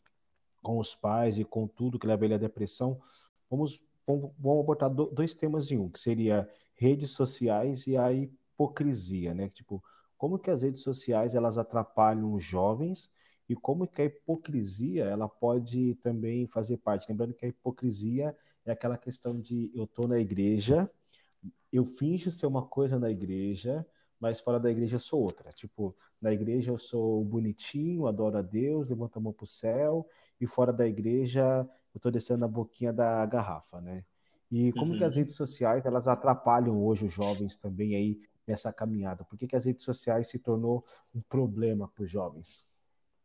com os pais e com tudo que leva ele à depressão, vamos, vamos, vamos botar dois temas em um, que seria redes sociais e a hipocrisia, né? Tipo, como que as redes sociais elas atrapalham os jovens e como que a hipocrisia ela pode também fazer parte. Lembrando que a hipocrisia é aquela questão de eu estou na igreja, eu finjo ser uma coisa na igreja, mas fora da igreja eu sou outra. Tipo, na igreja eu sou bonitinho, adoro a Deus, levanto a mão para o céu, e fora da igreja eu estou descendo a boquinha da garrafa, né? E como uhum. que as uhum. redes sociais elas atrapalham hoje os jovens também aí nessa caminhada? Por que, que as redes sociais se tornou um problema para os jovens?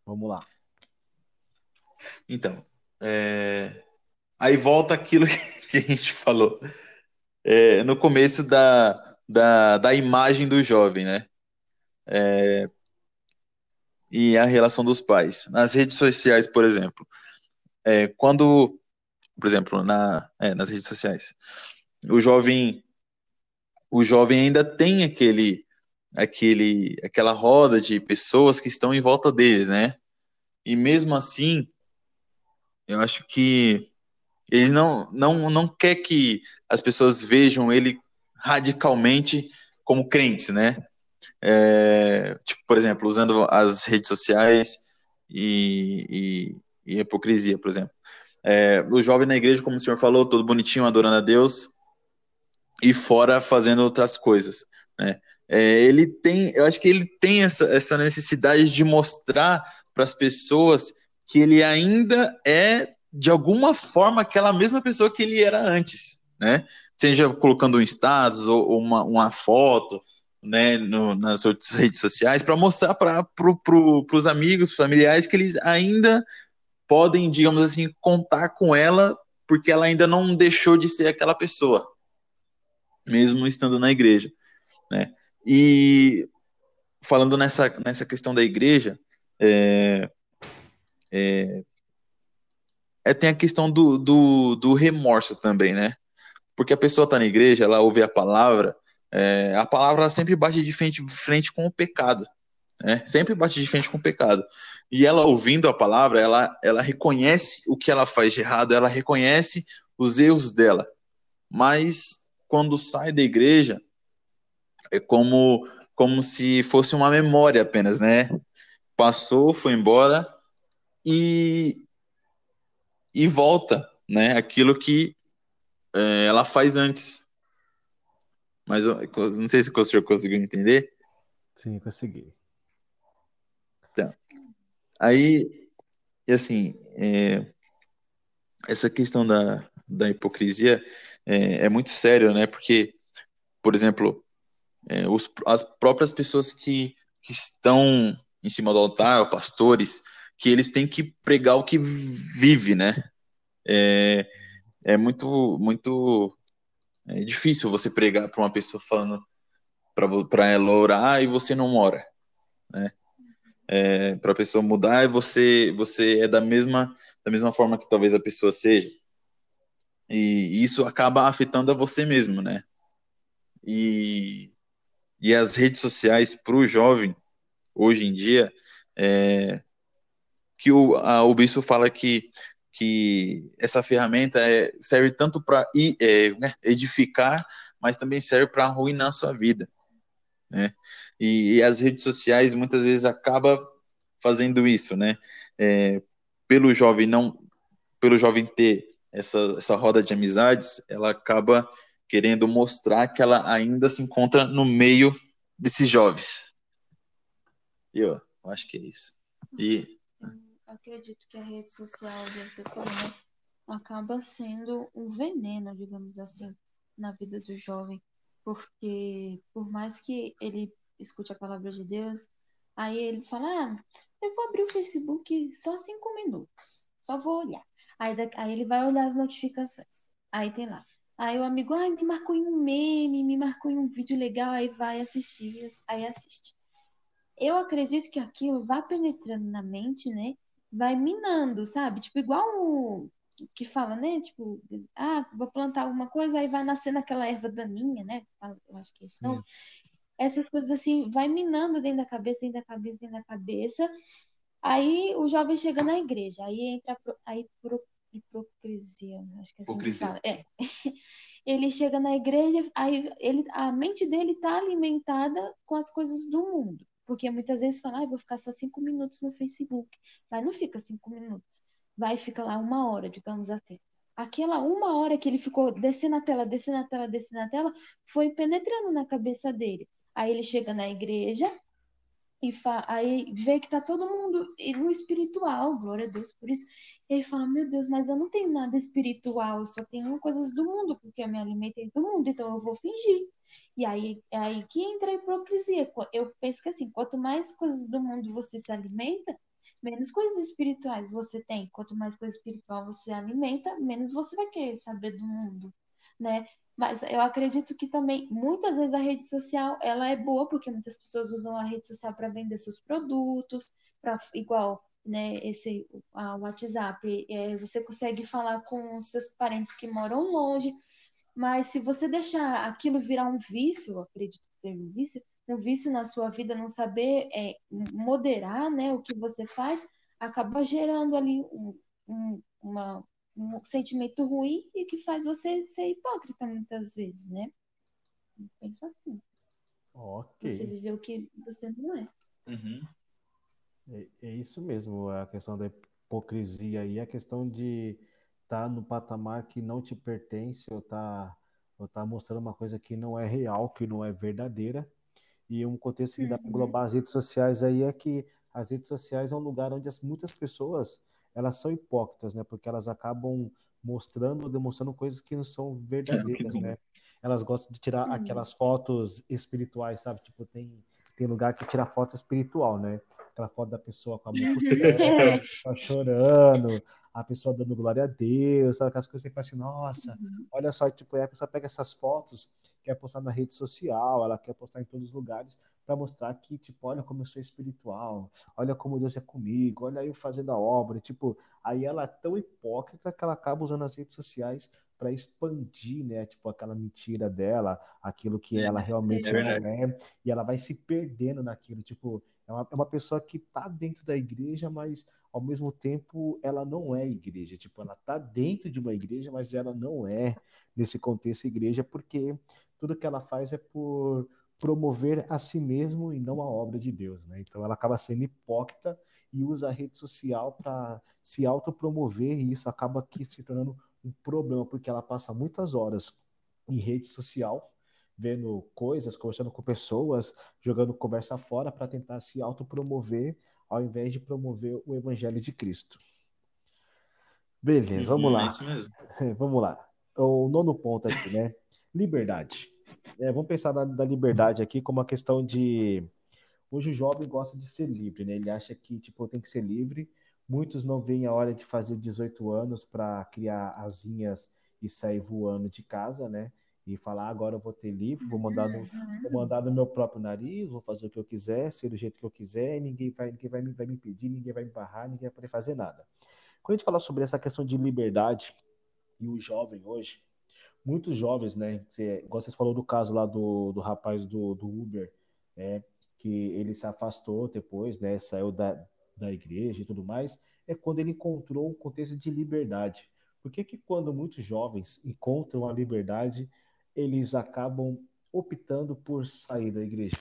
Vamos lá. Então, é... aí volta aquilo que a gente falou é, no começo da, da, da imagem do jovem, né? É... E a relação dos pais. Nas redes sociais, por exemplo, é, quando, por exemplo, na, é, nas redes sociais, o jovem, o jovem ainda tem aquele aquele, aquela roda de pessoas que estão em volta deles, né? E mesmo assim, eu acho que ele não, não, não quer que as pessoas vejam ele radicalmente como crentes, né? É, tipo, por exemplo, usando as redes sociais e, e, e hipocrisia, por exemplo. É, o jovem na igreja, como o senhor falou, todo bonitinho, adorando a Deus, e fora fazendo outras coisas, né? É, ele tem, eu acho que ele tem essa, essa necessidade de mostrar para as pessoas que ele ainda é de alguma forma aquela mesma pessoa que ele era antes, né? seja colocando um status ou uma, uma foto, né, no, nas redes sociais, para mostrar para pro, pro, os amigos, familiares, que eles ainda podem, digamos assim, contar com ela, porque ela ainda não deixou de ser aquela pessoa, mesmo estando na igreja, né? E falando nessa, nessa questão da igreja, é, é, é, tem a questão do, do, do remorso também, né? Porque a pessoa está na igreja, ela ouve a palavra, é, a palavra sempre bate de frente, frente com o pecado. Né? Sempre bate de frente com o pecado. E ela ouvindo a palavra, ela, ela reconhece o que ela faz de errado, ela reconhece os erros dela. Mas quando sai da igreja, é como, como se fosse uma memória apenas, né? Passou, foi embora e, e volta, né? Aquilo que é, ela faz antes. Mas eu, não sei se o senhor conseguiu entender. Sim, consegui. Então, aí, e assim, é, essa questão da, da hipocrisia é, é, muito sério, né? Porque, por exemplo, é, os, as próprias pessoas que, que estão em cima do altar, pastores, que eles têm que pregar o que vive, né? É, é muito, muito é difícil você pregar para uma pessoa falando para ela orar e você não ora, né? É, para a pessoa mudar e você você é da mesma da mesma forma que talvez a pessoa seja e isso acaba afetando a você mesmo, né? E, e as redes sociais para o jovem hoje em dia é, que o, a, o bispo fala que que essa ferramenta é, serve tanto para é, né, edificar, mas também serve para arruinar a sua vida. Né? E, e, as redes sociais muitas vezes acaba fazendo isso, né? É, pelo jovem não, pelo jovem ter essa, essa roda de amizades, ela acaba querendo mostrar que ela ainda se encontra no meio desses jovens. Eu, eu acho que é isso. E acredito que a rede social, falou, né, acaba sendo um veneno, digamos assim, na vida do jovem, porque por mais que ele escute a palavra de Deus, aí ele fala, ah, eu vou abrir o Facebook só cinco minutos, só vou olhar. Aí, aí ele vai olhar as notificações. Aí tem lá. Aí o amigo, ai, me marcou em um meme, me marcou em um vídeo legal, aí vai assistir, aí assiste. Eu acredito que aquilo vai penetrando na mente, né? vai minando, sabe? Tipo, igual o que fala, né? Tipo, ah, vou plantar alguma coisa, aí vai nascendo aquela erva daninha, né? Eu acho que é isso. Então, essas coisas assim, vai minando dentro da cabeça, dentro da cabeça, dentro da cabeça. Aí o jovem chega na igreja, aí entra a hipocrisia, acho que é assim hipocrisia. que fala. É. Ele chega na igreja, aí ele, a mente dele está alimentada com as coisas do mundo. Porque muitas vezes fala, ah, vou ficar só cinco minutos no Facebook. Mas não fica cinco minutos. Vai ficar lá uma hora, digamos assim. Aquela uma hora que ele ficou descendo a tela, descendo a tela, descendo a tela, foi penetrando na cabeça dele. Aí ele chega na igreja e aí vê que tá todo mundo no espiritual, glória a Deus por isso. E fala, meu Deus, mas eu não tenho nada espiritual, eu só tenho coisas do mundo, porque eu me alimentei do mundo, então eu vou fingir. E aí, é aí que entra a hipocrisia. Eu penso que assim, quanto mais coisas do mundo você se alimenta, menos coisas espirituais você tem. Quanto mais coisa espiritual você alimenta, menos você vai querer saber do mundo, né? Mas eu acredito que também muitas vezes a rede social ela é boa porque muitas pessoas usam a rede social para vender seus produtos, para igual né, esse a WhatsApp, é, você consegue falar com seus parentes que moram longe, mas se você deixar aquilo virar um vício, acredito que seja um vício, um vício na sua vida, não saber é, moderar né, o que você faz, acaba gerando ali um, um, uma, um sentimento ruim e que faz você ser hipócrita muitas vezes, né? Eu penso assim. Ok. Você viveu o que você não é. Uhum. É, é, isso mesmo, a questão da hipocrisia aí, a questão de tá no patamar que não te pertence ou tá, ou tá mostrando uma coisa que não é real, que não é verdadeira. E um contexto que dá para englobar as redes sociais aí é que as redes sociais é um lugar onde as, muitas pessoas elas são hipócritas, né? Porque elas acabam mostrando, demonstrando coisas que não são verdadeiras, né? Elas gostam de tirar aquelas fotos espirituais, sabe? Tipo, tem, tem lugar que tira foto espiritual, né? Aquela foto da pessoa com a mão tá chorando, a pessoa dando glória a Deus, sabe? Aquelas coisas que você fala assim, nossa, uhum. olha só, tipo, a pessoa pega essas fotos, quer postar na rede social, ela quer postar em todos os lugares, para mostrar que, tipo, olha como eu sou espiritual, olha como Deus é comigo, olha eu fazendo a obra, tipo, aí ela é tão hipócrita que ela acaba usando as redes sociais para expandir, né, tipo, aquela mentira dela, aquilo que ela realmente é não é, e ela vai se perdendo naquilo, tipo, é uma, é uma pessoa que tá dentro da igreja, mas ao mesmo tempo ela não é igreja, tipo, ela tá dentro de uma igreja, mas ela não é nesse contexto igreja, porque tudo que ela faz é por promover a si mesmo e não a obra de Deus, né? Então ela acaba sendo hipócrita e usa a rede social para se autopromover e isso acaba aqui se tornando um problema porque ela passa muitas horas em rede social vendo coisas, conversando com pessoas, jogando conversa fora para tentar se autopromover ao invés de promover o evangelho de Cristo. Beleza, vamos lá. É vamos lá. O nono ponto aqui, né? Liberdade. É, vamos pensar na, da liberdade aqui como uma questão de. Hoje o jovem gosta de ser livre, né? Ele acha que tipo tem que ser livre. Muitos não veem a hora de fazer 18 anos para criar asinhas e sair voando de casa, né? E falar agora eu vou ter livre, vou mandar no, vou mandar no meu próprio nariz, vou fazer o que eu quiser, ser do jeito que eu quiser, ninguém vai, ninguém vai, vai me impedir, ninguém vai me barrar, ninguém vai poder fazer nada. Quando a gente fala sobre essa questão de liberdade e o jovem hoje, muitos jovens, né? Você, igual você falou do caso lá do, do rapaz do, do Uber, né? Que ele se afastou depois, né? Saiu da, da igreja e tudo mais. É quando ele encontrou um contexto de liberdade. Por que, que quando muitos jovens encontram a liberdade, eles acabam optando por sair da igreja?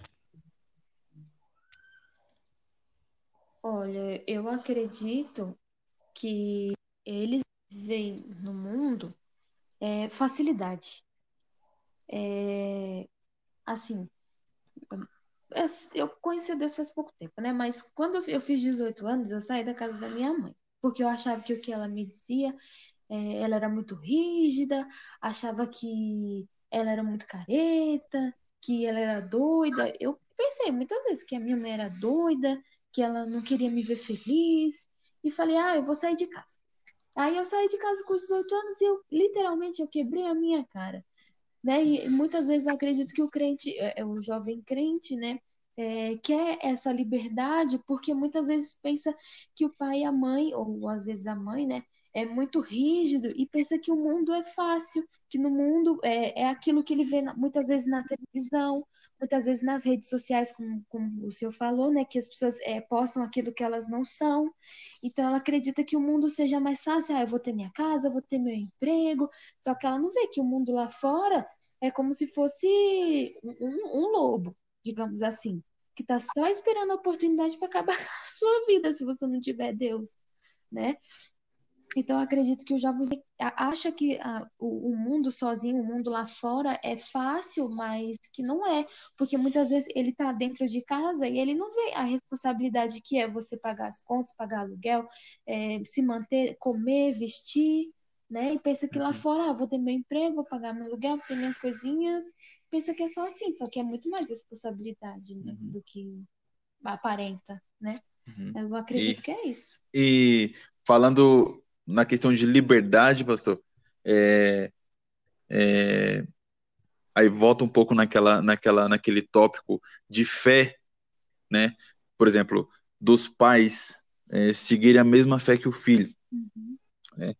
Olha, eu acredito que eles veem no mundo é, facilidade. É, assim, eu conheci Deus faz pouco tempo, né? Mas quando eu fiz 18 anos, eu saí da casa da minha mãe, porque eu achava que o que ela me dizia, é, ela era muito rígida, achava que ela era muito careta, que ela era doida. Eu pensei muitas vezes que a minha mãe era doida, que ela não queria me ver feliz, e falei, ah, eu vou sair de casa. Aí eu saí de casa com 18 anos e eu literalmente eu quebrei a minha cara. Né? E muitas vezes eu acredito que o crente, é, é, o jovem crente, né, é, quer essa liberdade porque muitas vezes pensa que o pai e a mãe, ou às vezes a mãe, né, é muito rígido e pensa que o mundo é fácil, que no mundo é, é aquilo que ele vê muitas vezes na televisão, muitas vezes nas redes sociais, como, como o senhor falou, né, que as pessoas é, postam aquilo que elas não são. Então, ela acredita que o mundo seja mais fácil. Ah, eu vou ter minha casa, eu vou ter meu emprego. Só que ela não vê que o mundo lá fora é como se fosse um, um lobo, digamos assim, que está só esperando a oportunidade para acabar com a sua vida se você não tiver Deus, né? Então, acredito que o jovem acha que a, o, o, mundo sozinho, o mundo lá fora é fácil, mas que não é, porque muitas vezes ele está dentro de casa e ele não vê a responsabilidade que é você pagar as contas, pagar aluguel, é, se manter, comer, vestir, né? E pensa que lá uhum. fora, ah, vou ter meu emprego, vou pagar meu aluguel, vou ter minhas coisinhas. Pensa que é só assim, só que é muito mais responsabilidade né, uhum. do que aparenta, né? Uhum. Eu acredito e, que é isso. E falando na questão de liberdade, pastor, é, é, aí volta um pouco naquela, naquela, naquele tópico de fé, né? Por exemplo, dos pais é, seguirem a mesma fé que o filho, uhum. né?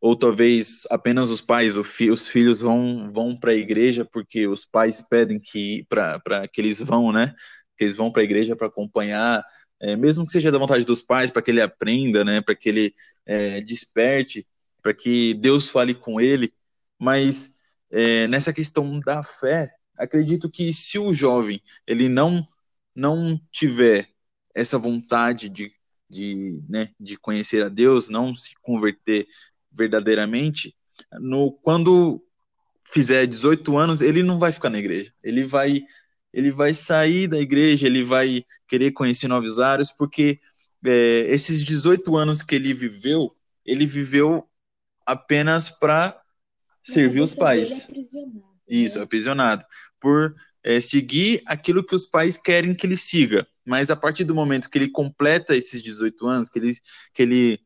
Ou talvez apenas os pais, fi, os filhos vão vão para a igreja porque os pais pedem que para que eles vão, né? Que eles vão para a igreja para acompanhar é, mesmo que seja da vontade dos pais, para que ele aprenda, né, para que ele é, desperte, para que Deus fale com ele. Mas é, nessa questão da fé, acredito que se o jovem ele não não tiver essa vontade de, de, né, de conhecer a Deus, não se converter verdadeiramente, no quando fizer 18 anos, ele não vai ficar na igreja. Ele vai ele vai sair da igreja, ele vai querer conhecer novos áreas, porque é, esses 18 anos que ele viveu, ele viveu apenas para servir os pais. Aprisionado, Isso, né? aprisionado. Por é, seguir aquilo que os pais querem que ele siga. Mas a partir do momento que ele completa esses 18 anos, que ele, que ele,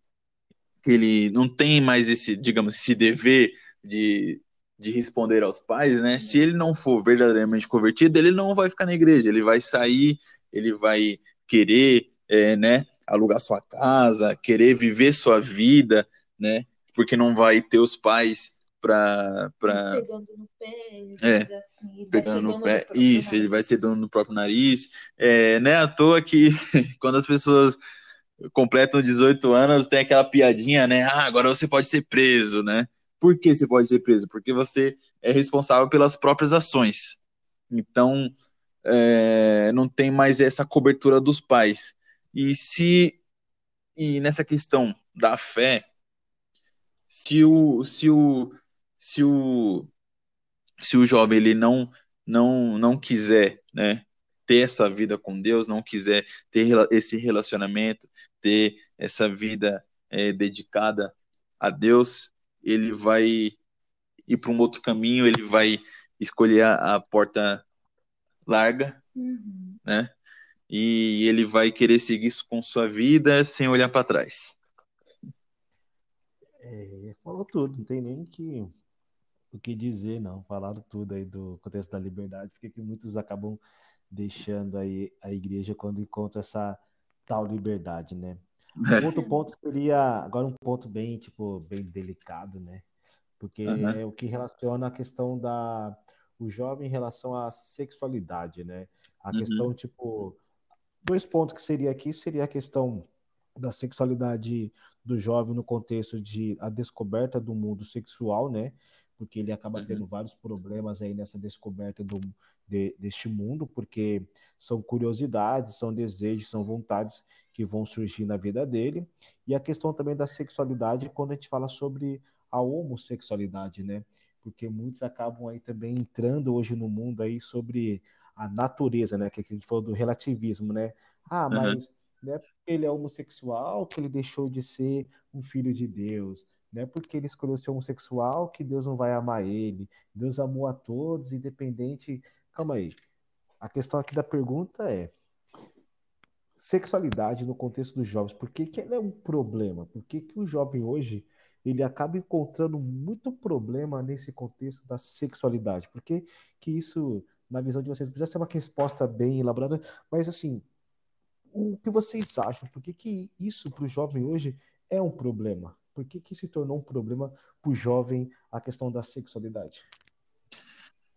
que ele não tem mais esse, digamos, esse dever de, de responder aos pais, né? Se ele não for verdadeiramente convertido, ele não vai ficar na igreja, ele vai sair, ele vai querer, é, né, alugar sua casa, querer viver sua vida, né? Porque não vai ter os pais para para Pegando no pé, É, assim, pegando no pé. Isso, ele vai nariz. ser dono do próprio nariz. É, não é à toa que quando as pessoas completam 18 anos, tem aquela piadinha, né? Ah, agora você pode ser preso, né? Por que você pode ser preso? Porque você é responsável pelas próprias ações. Então, é, não tem mais essa cobertura dos pais. E se e nessa questão da fé, se o se o se o se o jovem ele não não não quiser, né, ter essa vida com Deus, não quiser ter esse relacionamento, ter essa vida é, dedicada a Deus, ele vai ir para um outro caminho, ele vai escolher a, a porta larga, Uhum. né? E ele vai querer seguir isso com sua vida sem olhar para trás. É, falou tudo, não tem nem que, o que dizer, não. Falaram tudo aí do contexto da liberdade, porque que muitos acabam deixando aí a igreja quando encontram essa tal liberdade, né? Um outro ponto seria, agora um ponto bem, tipo, bem delicado, né? Porque Aham. é o que relaciona a questão da o jovem em relação à sexualidade, né? A Uhum. questão, tipo, dois pontos que seria aqui seria a questão da sexualidade do jovem no contexto de a descoberta do mundo sexual, né? Porque ele acaba Uhum. tendo vários problemas aí nessa descoberta do, de- deste mundo, porque são curiosidades, são desejos, são vontades que vão surgir na vida dele. E a questão também da sexualidade quando a gente fala sobre a homossexualidade, né? Porque muitos acabam aí também entrando hoje no mundo aí sobre a natureza, né? Que a gente falou do relativismo, né? Ah, Aham. mas não é porque ele é homossexual que ele deixou de ser um filho de Deus. Não é porque ele escolheu ser homossexual que Deus não vai amar ele. Deus amou a todos, independente. Calma aí. A questão aqui da pergunta é: sexualidade no contexto dos jovens, por que, que ela é um problema? Por que, que o jovem hoje ele acaba encontrando muito problema nesse contexto da sexualidade? Por que, que isso, na visão de vocês, precisa ser uma resposta bem elaborada, mas assim, o que vocês acham? Por que, que isso para o jovem hoje é um problema? Por que, que se tornou um problema para o jovem a questão da sexualidade?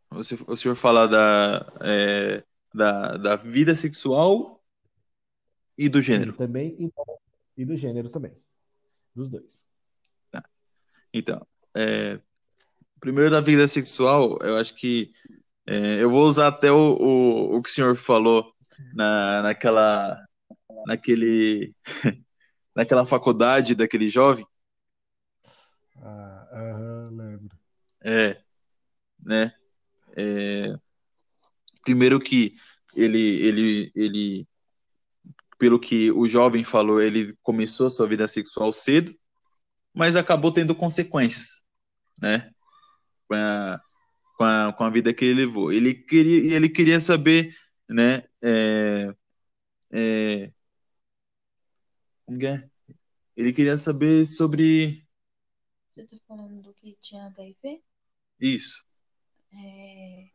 O senhor fala da, é, da, da vida sexual e do gênero. também e, e do gênero também, dos dois. Então, é, primeiro da vida sexual, eu acho que é, eu vou usar até o, o, o que o senhor falou na, naquela, naquele, naquela faculdade daquele jovem. Ah, aham, lembro. É, né? É, primeiro que ele, ele, ele, pelo que o jovem falou, ele começou a sua vida sexual cedo, mas acabou tendo consequências, né? Com a, com a, com a vida que ele levou. Ele queria, ele queria saber, né? É, é, é? Ele queria saber sobre Você tá falando do que tinha HIV? isso. É,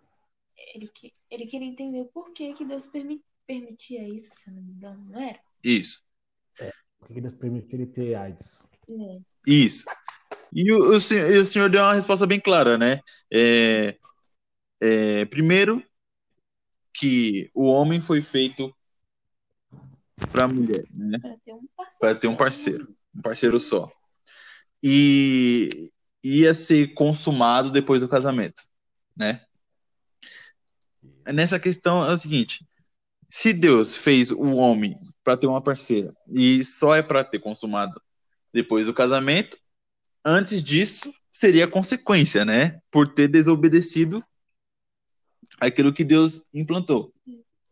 ele, ele queria entender por que, que Deus permi- permitia isso, se não me engano, não era? Isso. Por que que Deus permitiu ele ter AIDS? É. Isso. E o, o, senhor, o senhor deu uma resposta bem clara, né? É, é, primeiro, que o homem foi feito para a mulher, né? Pra ter um parceiro. Para ter um só. parceiro, um parceiro só. E ia ser consumado depois do casamento, né? Nessa questão é o seguinte: se Deus fez o homem para ter uma parceira e só é para ter consumado depois do casamento, antes disso seria consequência, né? Por ter desobedecido aquilo que Deus implantou.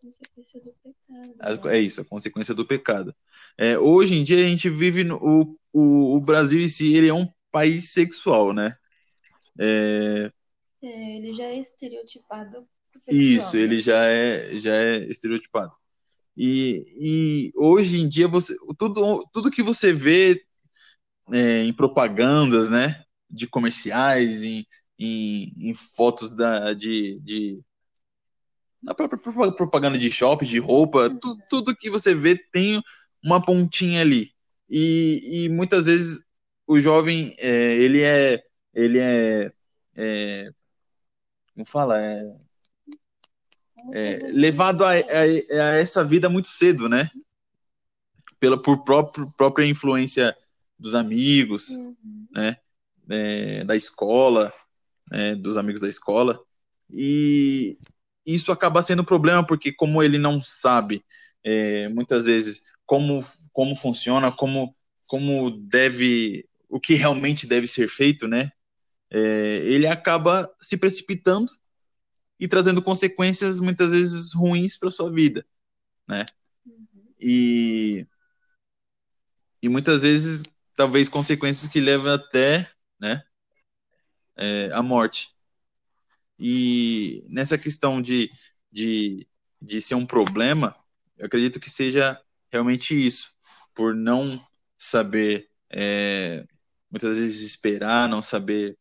Consequência do pecado. A- né? É isso, a consequência do pecado. É, hoje em dia a gente vive no, o, o, o Brasil em si, ele é um país sexual, né? É... É, ele já é estereotipado sexual, Isso, ele já é, já é estereotipado. E, e hoje em dia, você, tudo, tudo que você vê é, em propagandas, né? De comerciais, em, em, em fotos da, de, de na própria propaganda de shopping, de roupa, tu, tudo que você vê tem uma pontinha ali. E, e muitas vezes o jovem, é, ele é, ele é, é como fala, é, é levado a, a, a, essa vida muito cedo, né? Pela, por próprio, própria influência dos amigos, uhum. né? É, da escola, né? dos amigos da escola. E isso acaba sendo um problema, porque como ele não sabe, é, muitas vezes, como, como funciona, como, como deve, o que realmente deve ser feito, né? É, ele acaba se precipitando e trazendo consequências muitas vezes ruins para sua vida, né? Uhum. E, e muitas vezes, talvez, consequências que levam até, né, é, a morte. E nessa questão de, de, de ser um problema, eu acredito que seja realmente isso, por não saber, é, muitas vezes, esperar, não saber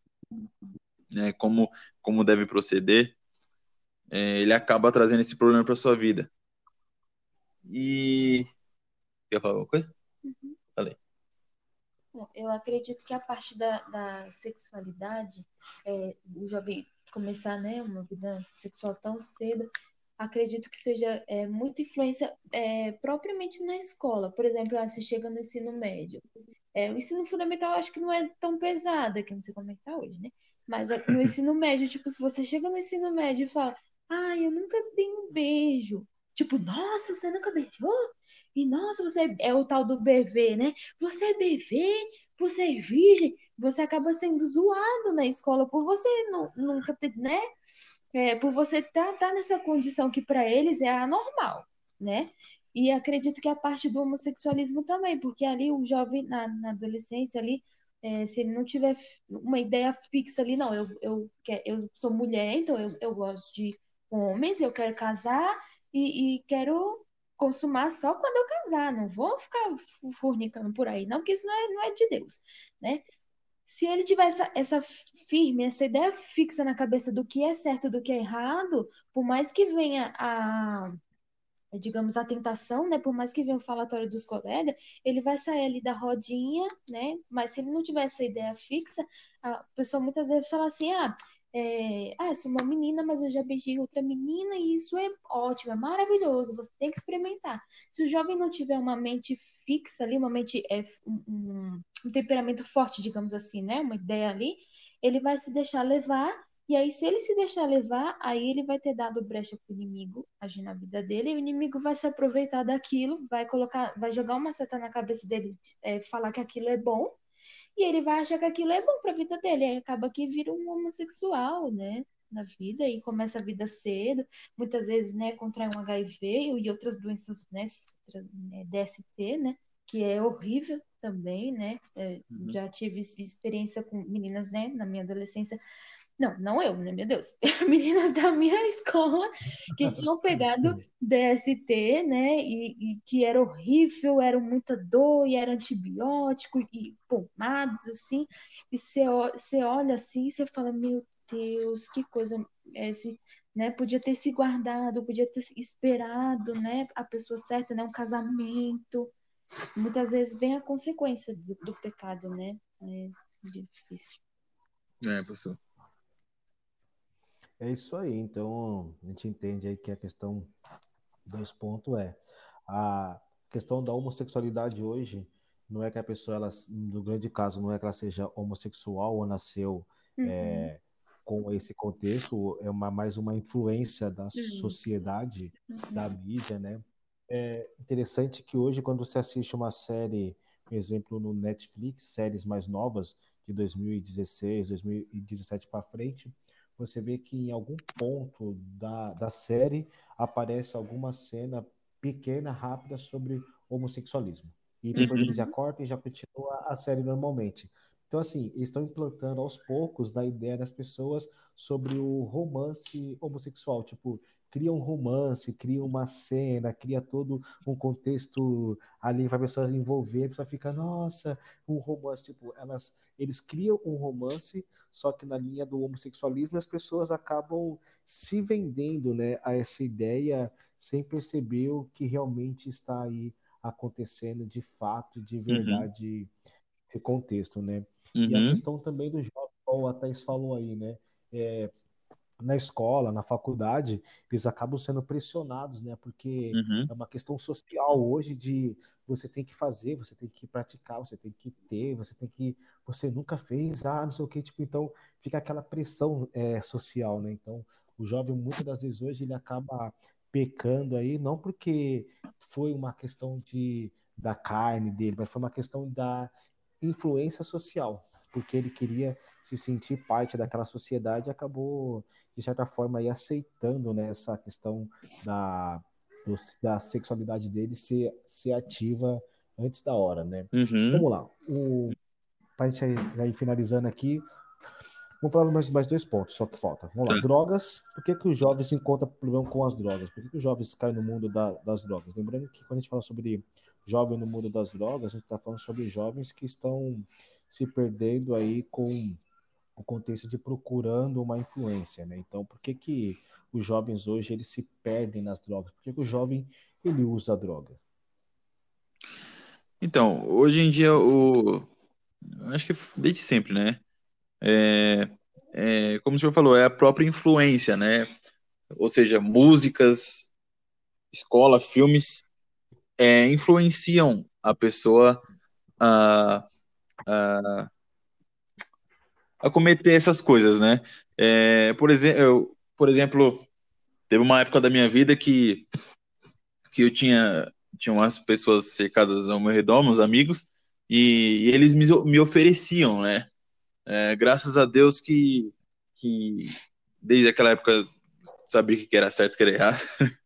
né, como, como deve proceder, é, ele acaba trazendo esse problema para sua vida. E. Quer falar alguma coisa? Uhum. Falei. Bom, eu acredito que a parte da, da sexualidade, é, o jovem começar né, uma vida sexual tão cedo, acredito que seja é, muita influência é, propriamente na escola. Por exemplo, ah, você chega no ensino médio. É, o ensino fundamental acho que não é tão pesado, que não sei como é que tá hoje, né? Mas é, no ensino médio, tipo, se você chega no ensino médio e fala, ah, eu nunca dei um beijo. Tipo, nossa, você nunca beijou? E nossa, você é, é o tal do BV, né? Você é BV? Você é virgem? você acaba sendo zoado na escola por você não, nunca ter, né? É, por você estar tá, tá nessa condição que para eles é anormal, né? E acredito que a parte do homossexualismo também, porque ali o jovem na, na adolescência ali, é, se ele não tiver uma ideia fixa ali, não, eu, eu, eu sou mulher, então eu, eu gosto de homens, eu quero casar e, e quero consumar só quando eu casar, não vou ficar fornicando por aí, não, porque isso não é, não é de Deus, né? se ele tiver essa, essa firme, essa ideia fixa na cabeça do que é certo do que é errado, por mais que venha a, digamos, a tentação, né? Por mais que venha o falatório dos colegas, ele vai sair ali da rodinha, né? Mas se ele não tiver essa ideia fixa, a pessoa muitas vezes fala assim, ah, é, ah, eu sou uma menina, mas eu já beijei outra menina e isso é ótimo, é maravilhoso, você tem que experimentar. Se o jovem não tiver uma mente fixa ali, uma mente, é, um, um temperamento forte, digamos assim, né? Uma ideia ali, ele vai se deixar levar e aí, se ele se deixar levar, aí ele vai ter dado brecha para o inimigo agir na vida dele, e o inimigo vai se aproveitar daquilo, vai colocar, vai jogar uma seta na cabeça dele, é, falar que aquilo é bom, e ele vai achar que aquilo é bom para a vida dele. Aí acaba que vira um homossexual, né? Na vida e começa a vida cedo, muitas vezes, né, contrai um HIV e outras doenças, né, né DST, né, que é horrível também, né? É, uhum. Já tive experiência com meninas, né, na minha adolescência, não, não eu, né? Meu Deus. Meninas da minha escola que tinham pegado DST, né? E, e, que era horrível, era muita dor, e era antibiótico, e pomadas, assim. E você olha assim e você fala, meu Deus, que coisa esse, né? Podia ter se guardado, podia ter esperado, né? A pessoa certa, né? Um casamento. Muitas vezes vem a consequência do, do pecado, né? É difícil. É, professor. É isso aí. Então, a gente entende aí que a questão dos pontos é a questão da homossexualidade hoje não é que a pessoa, ela, no grande caso, não é que ela seja homossexual ou nasceu uhum. é, com esse contexto, é uma, mais uma influência da uhum. sociedade, uhum. da mídia, né? É interessante que hoje, quando você assiste uma série, por exemplo, no Netflix, séries mais novas, de 2016, 2017 para frente, você vê que em algum ponto da, da série aparece alguma cena pequena, rápida sobre homossexualismo. E depois uhum. eles já cortam e já continua a série normalmente. Então, assim, eles estão implantando aos poucos da ideia das pessoas sobre o romance homossexual. Tipo, cria um romance, cria uma cena, cria todo um contexto ali para a pessoa envolver, a pessoa fica, nossa, um romance, tipo, elas, eles criam um romance, só que na linha do homossexualismo as pessoas acabam se vendendo, né, a essa ideia sem perceber o que realmente está aí acontecendo de fato, de uhum. verdade, uhum. esse contexto, né? Uhum. E a uhum. questão também do jovem, como a Thais falou aí, né? É, na escola, na faculdade, eles acabam sendo pressionados, né? Porque uhum. é uma questão social hoje de você tem que fazer, você tem que praticar, você tem que ter, você tem que. Você nunca fez, ah, não sei o que, tipo, então fica aquela pressão é, social, né? Então, o jovem, muitas das vezes hoje, ele acaba pecando aí, não porque foi uma questão de, da carne dele, mas foi uma questão da influência social, porque ele queria se sentir parte daquela sociedade e acabou de certa forma, aí, aceitando né, essa questão da, do, da sexualidade dele ser, ser ativa antes da hora, né? Uhum. Vamos lá. Para a gente ir finalizando aqui, vamos falar mais, mais dois pontos, só que falta. Vamos lá. Tá. Drogas. Por que, que os jovens encontram problema com as drogas? Por que, que os jovens caem no mundo da, das drogas? Lembrando que quando a gente fala sobre jovem no mundo das drogas, a gente está falando sobre jovens que estão se perdendo aí com o contexto de procurando uma influência, né? Então, por que que os jovens hoje eles se perdem nas drogas? Por que, que o jovem ele usa a droga? Então, hoje em dia o acho que desde sempre, né? É, é, como o senhor falou, é a própria influência, né? Ou seja, músicas, escola, filmes é, influenciam a pessoa a, a a cometer essas coisas, né? É, por, exemplo, por exemplo, teve uma época da minha vida que, que eu tinha, tinha umas pessoas cercadas ao meu redor, meus amigos, e, e eles me, me ofereciam, né? É, graças a Deus que, que desde aquela época sabia que era certo que era errado.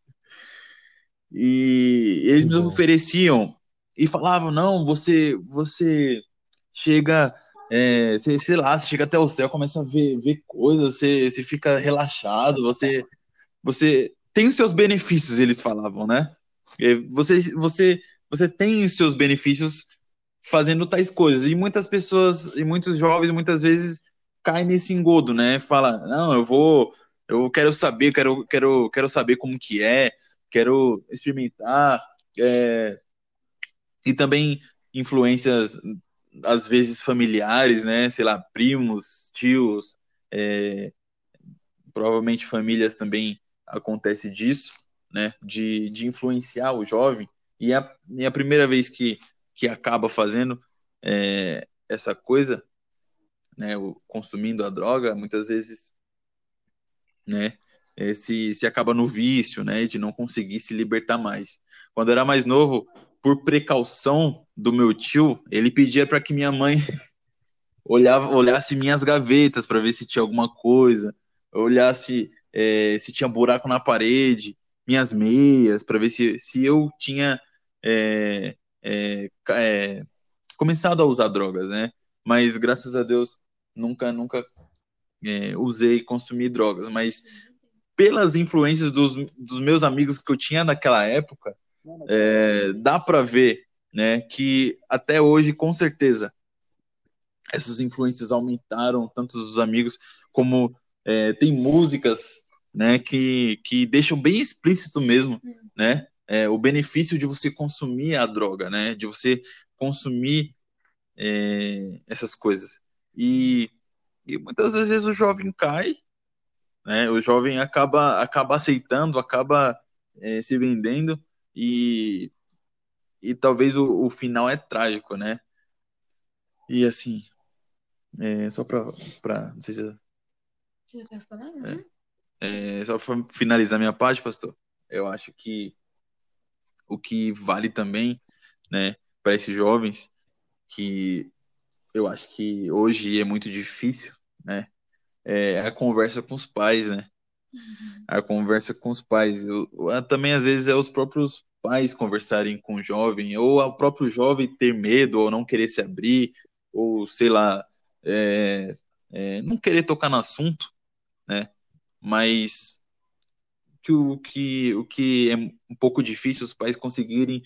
e eles me ofereciam e falavam, não, você, você chega é, você, sei lá, você chega até o céu, começa a ver, ver coisas, você, você fica relaxado, você, você tem os seus benefícios, eles falavam, né? Você, você, você tem os seus benefícios fazendo tais coisas. E muitas pessoas, e muitos jovens, muitas vezes caem nesse engodo, né? Fala, não, eu vou, eu quero saber, quero, quero, quero saber como que é, quero experimentar. É, e também influências às vezes familiares, né? Sei lá, primos, tios, é, provavelmente famílias também acontece disso, né? De, de influenciar o jovem. E a, e a primeira vez que, que acaba fazendo é, essa coisa, né? O, consumindo a droga, muitas vezes, né? É, se, se acaba no vício, né? De não conseguir se libertar mais. Quando era mais novo, por precaução do meu tio, ele pedia para que minha mãe olhava, olhasse minhas gavetas para ver se tinha alguma coisa, olhasse é, se tinha buraco na parede, minhas meias, para ver se, se eu tinha é, é, é, começado a usar drogas, né? Mas graças a Deus nunca, nunca é, usei e consumi drogas, mas pelas influências dos, dos meus amigos que eu tinha naquela época, é, dá para ver né, que até hoje, com certeza, essas influências aumentaram, tanto dos amigos, como é, tem músicas né, que, que deixam bem explícito mesmo né, é, o benefício de você consumir a droga, né, de você consumir é, essas coisas. E, e muitas vezes o jovem cai, né, o jovem acaba, acaba aceitando, acaba é, se vendendo, e, e talvez o, o final é trágico, né? E assim, é, só para não sei se você quer falar, né? É, é, só para finalizar minha parte, pastor, eu acho que o que vale também, né, para esses jovens que eu acho que hoje é muito difícil, né, é a conversa com os pais, né? A conversa com os pais. Eu, também, às vezes, é os próprios pais conversarem com o jovem, ou o próprio jovem ter medo, ou não querer se abrir, ou sei lá, é, é, não querer tocar no assunto, né? Mas que o que, o que é um pouco difícil os pais conseguirem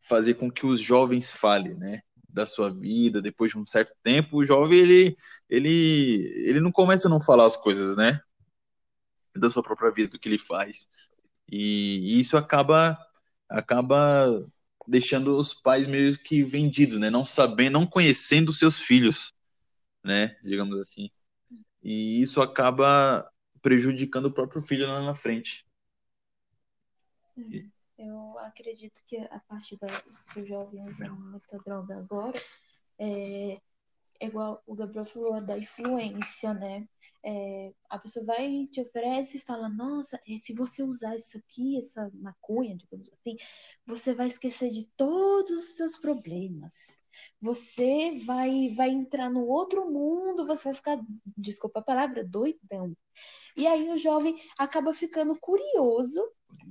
fazer com que os jovens falem, né? Da sua vida, depois de um certo tempo, o jovem ele, ele, ele não começa a não falar as coisas, né? Da sua própria vida, do que ele faz. E, isso acaba acaba deixando os pais meio que vendidos, né? Não sabendo, não conhecendo seus filhos, né? Digamos assim. E isso acaba prejudicando o próprio filho lá na frente. Uhum. Eu acredito que a parte da, do jovem usando muita droga agora é, é igual o Gabriel falou da influência, né? É, a pessoa vai te oferece e fala, nossa, se você usar isso aqui, essa maconha, digamos assim, você vai esquecer de todos os seus problemas. Você vai, vai entrar no outro mundo, você vai ficar, desculpa a palavra, doidão. E aí o jovem acaba ficando curioso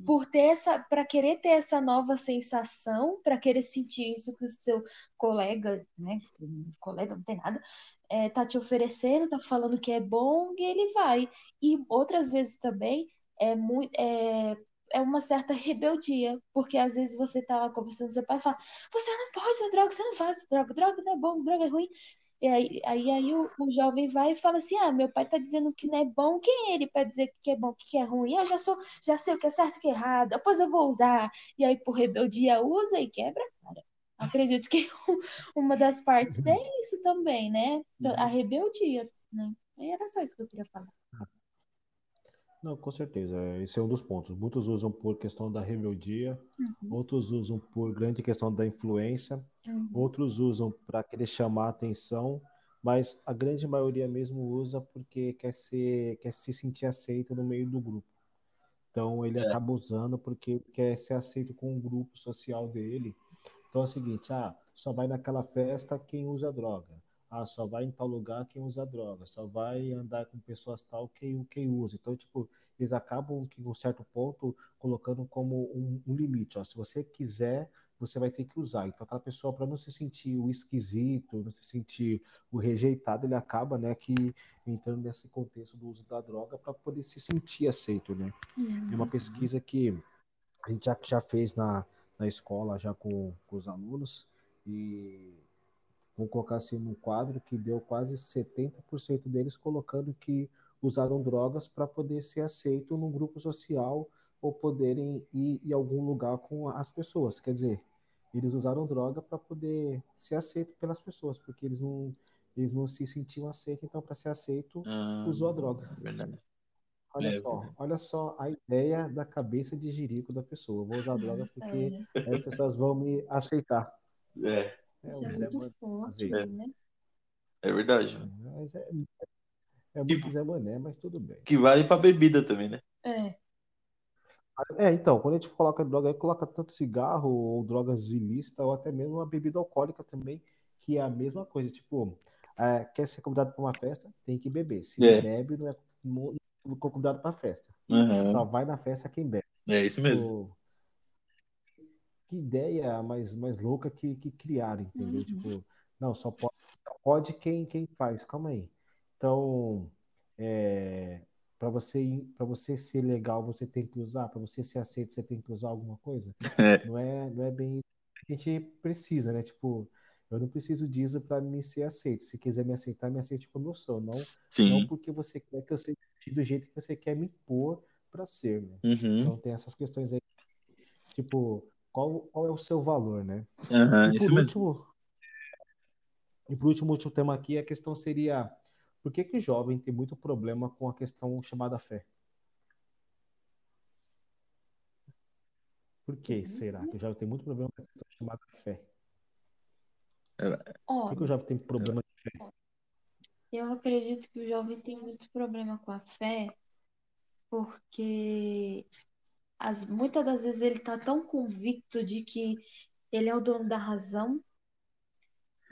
por ter essa, para querer ter essa nova sensação, para querer sentir isso que o seu colega, né, colega não tem nada, é, tá te oferecendo, tá falando que é bom e ele vai. E outras vezes também é muito é, é uma certa rebeldia, porque às vezes você tá conversando com seu pai e fala: "Você não pode usar droga, você não faz droga, droga não é bom, droga é ruim". E aí, aí, aí o, o, jovem vai e fala assim: Ah, meu pai tá dizendo que não é bom, quem é ele para dizer que é bom, que é ruim? Eu já sou, já sei o que é certo e o que é errado, depois eu vou usar. E aí, por rebeldia, usa e quebra, cara. Acredito que uma das partes é isso também, né? A uhum. rebeldia, né? E era só isso que eu queria falar. Não, com certeza. Esse é um dos pontos. Muitos usam por questão da rebeldia, uhum. outros usam por grande questão da influência, uhum. outros usam para querer chamar atenção, mas a grande maioria mesmo usa porque quer, ser, quer se sentir aceito no meio do grupo. Então ele é. acaba usando porque quer ser aceito com o grupo social dele. Então é o seguinte, ah, só vai naquela festa quem usa droga. Ah, só vai em tal lugar quem usa droga, só vai andar com pessoas tal quem, quem usa. Então, tipo, eles acabam, em um certo ponto, colocando como um, um limite. Ó, se você quiser, você vai ter que usar. Então, aquela pessoa, para não se sentir o esquisito, não se sentir o rejeitado, ele acaba, né, que entrando nesse contexto do uso da droga para poder se sentir aceito, né? Uhum. É uma pesquisa que a gente já, já fez na, na escola, já com, com os alunos, e vou colocar assim no quadro que deu quase 70% deles colocando que usaram drogas para poder ser aceito num grupo social ou poderem ir em algum lugar com as pessoas. Quer dizer, eles usaram droga para poder ser aceito pelas pessoas, porque eles não eles não se sentiam aceitos, então para ser aceito ah, usou a droga. Verdade. Olha é, só, olha só a ideia da cabeça de jirico da pessoa. vou usar droga porque as pessoas vão me aceitar. É. É, Isso é muito forte, é. né? É verdade. Mas é, é muito Zé Mané, mas tudo bem. Que vale pra bebida também, né? É. É, então, quando a gente coloca droga, aí coloca tanto cigarro ou drogas ilícitas, ou até mesmo uma bebida alcoólica também, que é a mesma coisa. Tipo, é, quer ser convidado para uma festa, tem que beber. Se é. bebe, não é, não é convidado para festa. Uhum. Só vai na festa quem bebe. É isso mesmo. Que ideia mais, mais louca que, que criaram, entendeu? Uhum. Tipo, não, só pode, pode quem, quem faz. Calma aí. Então, é, para você para você ser legal, você tem que usar. Para você ser aceito, você tem que usar alguma coisa. É. Não é não é bem a gente precisa, né? Tipo, eu não preciso disso para me ser aceito. Se quiser me aceitar, me aceite como eu sou. Não, Sim. não porque você quer que eu seja do jeito que você quer me impor para ser. Né? Uhum. Então tem essas questões aí. Tipo, qual, qual é o seu valor, né? Uhum, e, por último, e por último, o último tema aqui, a questão seria por que, que o jovem tem muito problema com a questão chamada fé? Por que será que o jovem tem muito problema com a questão chamada fé? Por que, que o jovem tem problema de fé? Eu acredito que o jovem tem muito problema com a fé porque as, muitas das vezes ele está tão convicto de que ele é o dono da razão,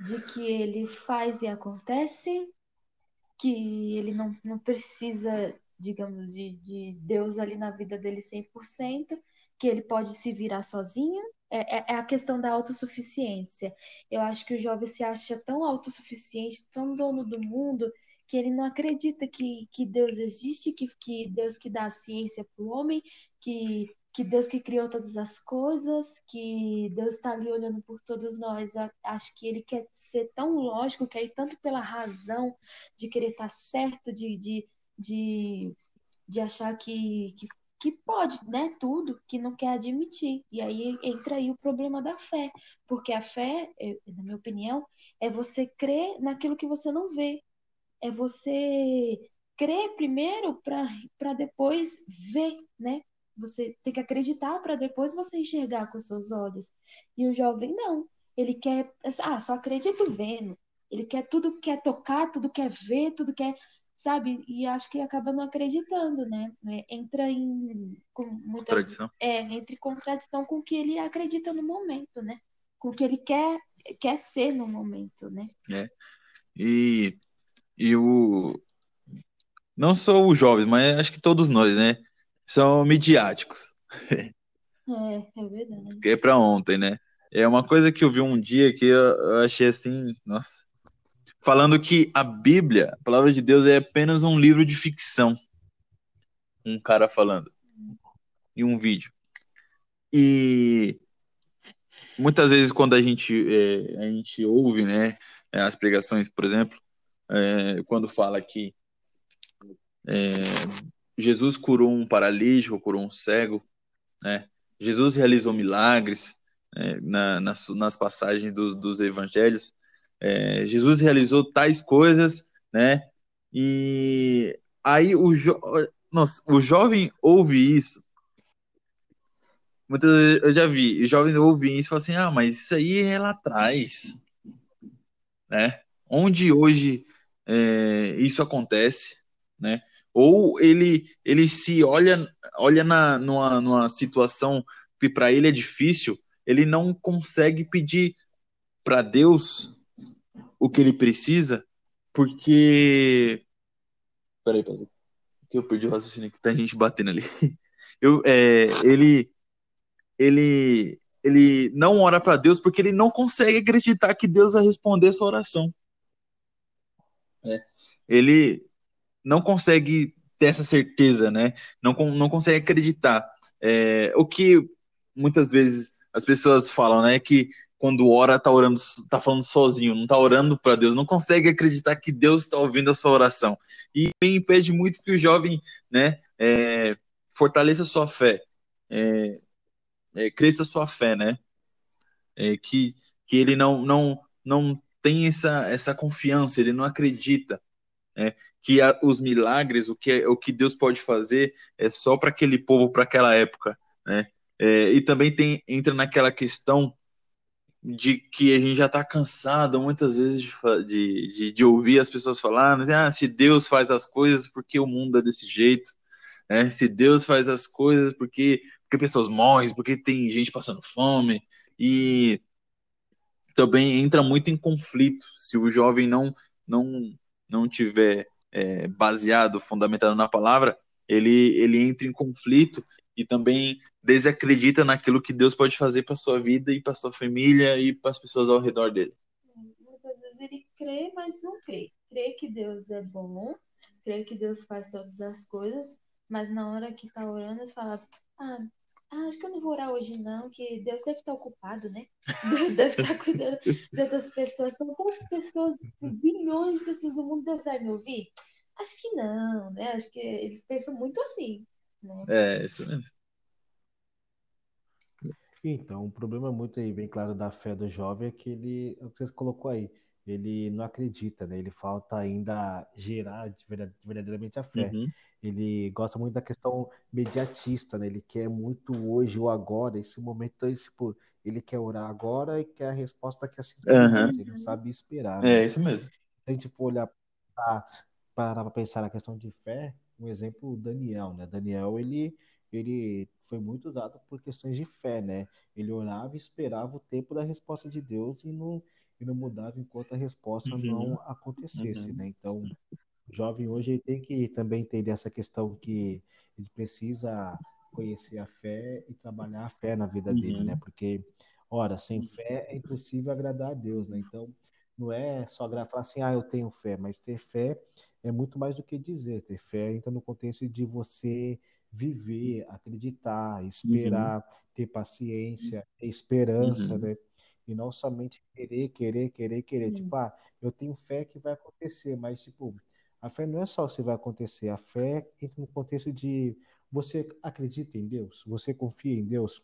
de que ele faz e acontece, que ele não, não precisa, digamos, de, de Deus ali na vida dele 100%, que ele pode se virar sozinho, é, é, é, a questão da autossuficiência. Eu acho que o jovem se acha tão autossuficiente, tão dono do mundo, que ele não acredita que, que Deus existe, que, que Deus que dá a ciência para o homem, que, que Deus que criou todas as coisas, que Deus está ali olhando por todos nós. Acho que ele quer ser tão lógico, quer ir tanto pela razão de querer estar tá certo, de, de, de, de achar que, que que pode, né, tudo, que não quer admitir. E aí entra aí o problema da fé, porque a fé, na minha opinião, é você crer naquilo que você não vê. É você crer primeiro para depois ver, né? Você tem que acreditar para depois você enxergar com seus olhos. E o jovem não. Ele quer, ah, só acredito vendo. Ele quer tudo, quer tocar, tudo quer ver, tudo quer sabe? E acho que acaba não acreditando, né? É, entra em com muitas, contradição. É, entre contradição com o que ele acredita no momento, né? Com o que ele quer quer ser no momento, né? É. E e o não só os jovens, mas acho que todos nós, né? São midiáticos. É, é verdade. Que é para ontem, né? É uma coisa que eu vi um dia que eu achei assim, nossa, falando que a Bíblia, a palavra de Deus, é apenas um livro de ficção. Um cara falando. E um vídeo. E muitas vezes quando a gente, é, a gente ouve né, as pregações, por exemplo, é, quando fala que é, Jesus curou um paralítico, curou um cego, né? Jesus realizou milagres né, na, nas, nas passagens do, dos evangelhos, é, Jesus realizou tais coisas, né? E aí o, jo... Nossa, o jovem ouve isso. Muitas vezes eu já vi, o jovem ouve isso e fala assim: ah, mas isso aí é lá atrás, né? Onde hoje é, isso acontece, né? Ou ele ele se olha olha na numa, numa situação que para ele é difícil, ele não consegue pedir para Deus o que ele precisa, porque. Peraí, pausa. Que eu perdi o raciocínio que tá a gente batendo ali. Eu, é, ele, ele, ele não ora para Deus porque ele não consegue acreditar que Deus vai responder essa oração. Ele não consegue ter essa certeza, né? Não, não consegue acreditar. É, o que muitas vezes as pessoas falam, né? Que quando ora, tá orando, tá falando sozinho, não tá orando para Deus, não consegue acreditar que Deus está ouvindo a sua oração. E impede muito que o jovem, né, é, fortaleça sua fé, é, é, cresça sua fé, né, é, que, que ele não, não, não tem essa, essa confiança, ele não acredita, né, que a, os milagres, o que, o que Deus pode fazer é só para aquele povo, para aquela época, né, é, e também tem, entra naquela questão de que a gente já está cansado muitas vezes de, de, de, ouvir as pessoas falando, ah, se Deus faz as coisas porque o mundo é desse jeito, né? se Deus faz as coisas porque, porque pessoas morrem, porque tem gente passando fome, e também entra muito em conflito se o jovem não, não, não tiver é, baseado, fundamentado na palavra, ele, ele entra em conflito e também desacredita naquilo que Deus pode fazer para sua vida e para sua família e para as pessoas ao redor dele. Muitas vezes ele crê, mas não crê. Crê que Deus é bom, crê que Deus faz todas as coisas, mas na hora que está orando, ele fala: ah, ah, acho que eu não vou orar hoje, não, que Deus deve estar ocupado, né? Deus deve estar cuidando de outras pessoas. São tantas pessoas, bilhões de pessoas no mundo, Deus vai me ouvir? Acho que não, né? Acho que eles pensam muito assim. Né? É, isso mesmo. Então, o problema muito aí, bem claro, da fé do jovem é que ele, é o que você colocou aí, ele não acredita, né? Ele falta ainda gerar verdadeiramente a fé. Uhum. Ele gosta muito da questão mediatista, né? Ele quer muito hoje ou agora, esse momento, esse, tipo, ele quer orar agora e quer a resposta que assim uhum. ele não sabe esperar. Né? É isso mesmo. Se a gente for olhar para para pensar na questão de fé, um exemplo, Daniel, né? Daniel, ele, ele foi muito usado por questões de fé, né? Ele orava e esperava o tempo da resposta de Deus e não, e não mudava enquanto a resposta uhum. não acontecesse, uhum. né? Então, o jovem hoje ele tem que também entender essa questão que ele precisa conhecer a fé e trabalhar a fé na vida dele, né? Uhum. Porque, ora, sem fé é impossível agradar a Deus, né? Então, não é só falar assim, ah, eu tenho fé, mas ter fé é muito mais do que dizer. Ter fé entra no contexto de você viver, acreditar, esperar, ter paciência, ter esperança, Uhum. né? E não somente querer, querer, querer, querer. Sim. Tipo, ah, eu tenho fé que vai acontecer, mas, tipo, a fé não é só se vai acontecer, a fé entra no contexto de você acredita em Deus, você confia em Deus.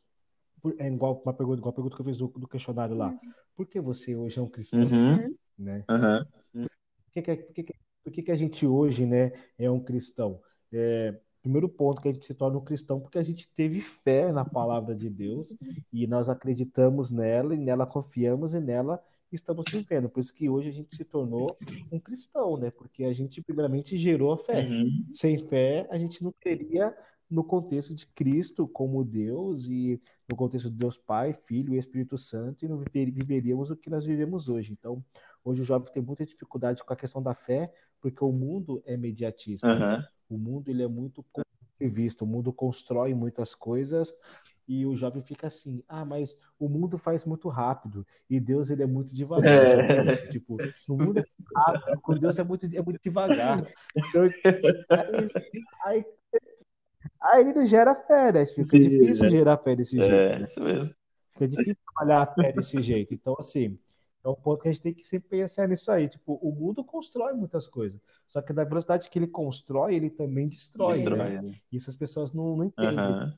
Por- É igual uma pergunta, igual a pergunta que eu fiz do, do questionário lá. Por que você hoje é um cristão, Uhum. né? Aham. Por que, que, por que, que- por que, que a gente hoje, né, é um cristão? É, primeiro ponto que a gente se torna um cristão porque a gente teve fé na palavra de Deus e nós acreditamos nela e nela confiamos e nela estamos vivendo. Por isso que hoje a gente se tornou um cristão, né? Porque a gente primeiramente gerou a fé. Uhum. Sem fé, a gente não teria no contexto de Cristo como Deus e no contexto de Deus Pai, Filho e Espírito Santo e não viver- viveríamos o que nós vivemos hoje. Então, hoje o jovem tem muita dificuldade com a questão da fé, porque o mundo é mediatista. Aham. O mundo ele é muito visto, o mundo constrói muitas coisas e o jovem fica assim: "Ah, mas o mundo faz muito rápido e Deus ele é muito devagar". É. É tipo, no mundo é muito rápido, com Deus é muito é muito devagar. Então, aí, aí, aí ele não gera fé, né? Fica Sim, difícil é. gerar fé desse jeito. É, isso mesmo. Fica difícil trabalhar a fé desse jeito. Então, assim, é um ponto que a gente tem que sempre pensar nisso aí. Tipo, o mundo constrói muitas coisas. Só que da velocidade que ele constrói, ele também destrói, né? Destrói, né? Isso as pessoas não, não entendem. Aham.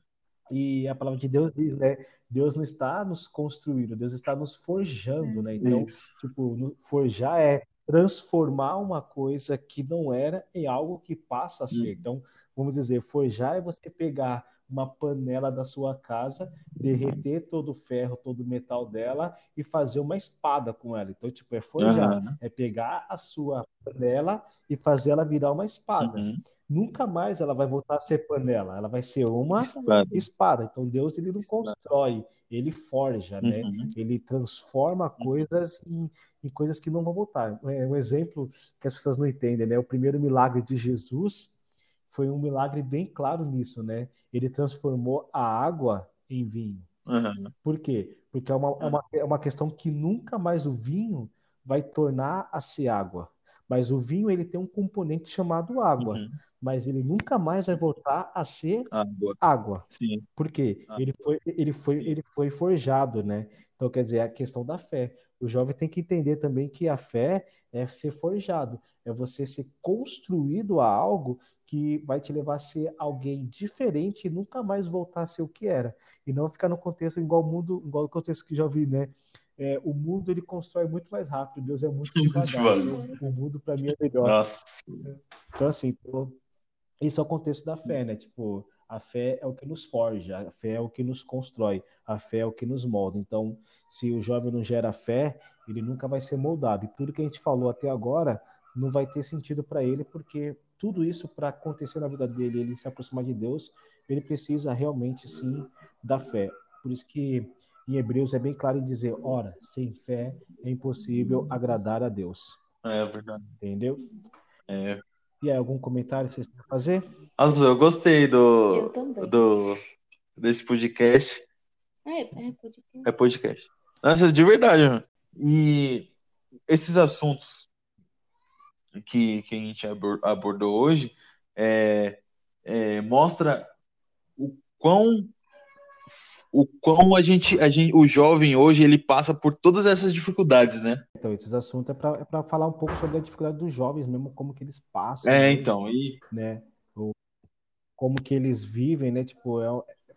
E a palavra de Deus diz, né? Deus não está nos construindo, Deus está nos forjando, né? Então, Isso. tipo, forjar é transformar uma coisa que não era em algo que passa a ser. Uhum. Então, vamos dizer, forjar é você pegar uma panela da sua casa, derreter todo o ferro, todo o metal dela e fazer uma espada com ela. Então, tipo, é forjar, Aham. é pegar a sua panela e fazer ela virar uma espada. Uhum. Nunca mais ela vai voltar a ser panela, ela vai ser uma Espada. espada. Então Deus ele não Espada. constrói, ele forja, né? Uhum. Ele transforma coisas em, em coisas que não vão voltar. É um exemplo que as pessoas não entendem, né? O primeiro milagre de Jesus foi um milagre bem claro nisso, né? Ele transformou a água em vinho. Aham. Por quê? Porque é uma, é uma, é uma questão que nunca mais o vinho vai tornar a ser água. Mas o vinho ele tem um componente chamado água, Uhum. mas ele nunca mais vai voltar a ser Água. água. Sim. Por quê? Ah, Ele foi, ele foi, sim. ele foi forjado, né? Então, quer dizer, é a questão da fé. O jovem tem que entender também que a fé é ser forjado, é você ser construído a algo que vai te levar a ser alguém diferente e nunca mais voltar a ser o que era. E não ficar no contexto igual o mundo, igual o contexto que já vi, né? É, o mundo ele constrói muito mais rápido, Deus é muito devagar. Então, o mundo para mim é melhor. Nossa. Então, assim, então, isso é o contexto da fé, né? Tipo, a fé é o que nos forja, a fé é o que nos constrói, a fé é o que nos molda. Então, se o jovem não gera fé, ele nunca vai ser moldado. E tudo que a gente falou até agora não vai ter sentido para ele, porque tudo isso, para acontecer na vida dele, ele se aproximar de Deus, ele precisa realmente, sim, da fé. Por isso que em Hebreus é bem claro em dizer: ora, sem fé é impossível agradar a Deus. É verdade. Entendeu? É. E aí, algum comentário que vocês querem fazer? Nossa, eu gostei Eu do, também. do desse podcast. É, é, ser. É podcast. Nossa, de verdade, mano. E esses assuntos que, que a gente abor- abordou hoje é, é, mostra o quão o quão a gente, a gente, o jovem hoje ele passa por todas essas dificuldades, né? Então, esses assuntos é para é falar um pouco sobre a dificuldade dos jovens, mesmo como que eles passam, É, hoje, então, e né? Como que eles vivem, né? Tipo, é,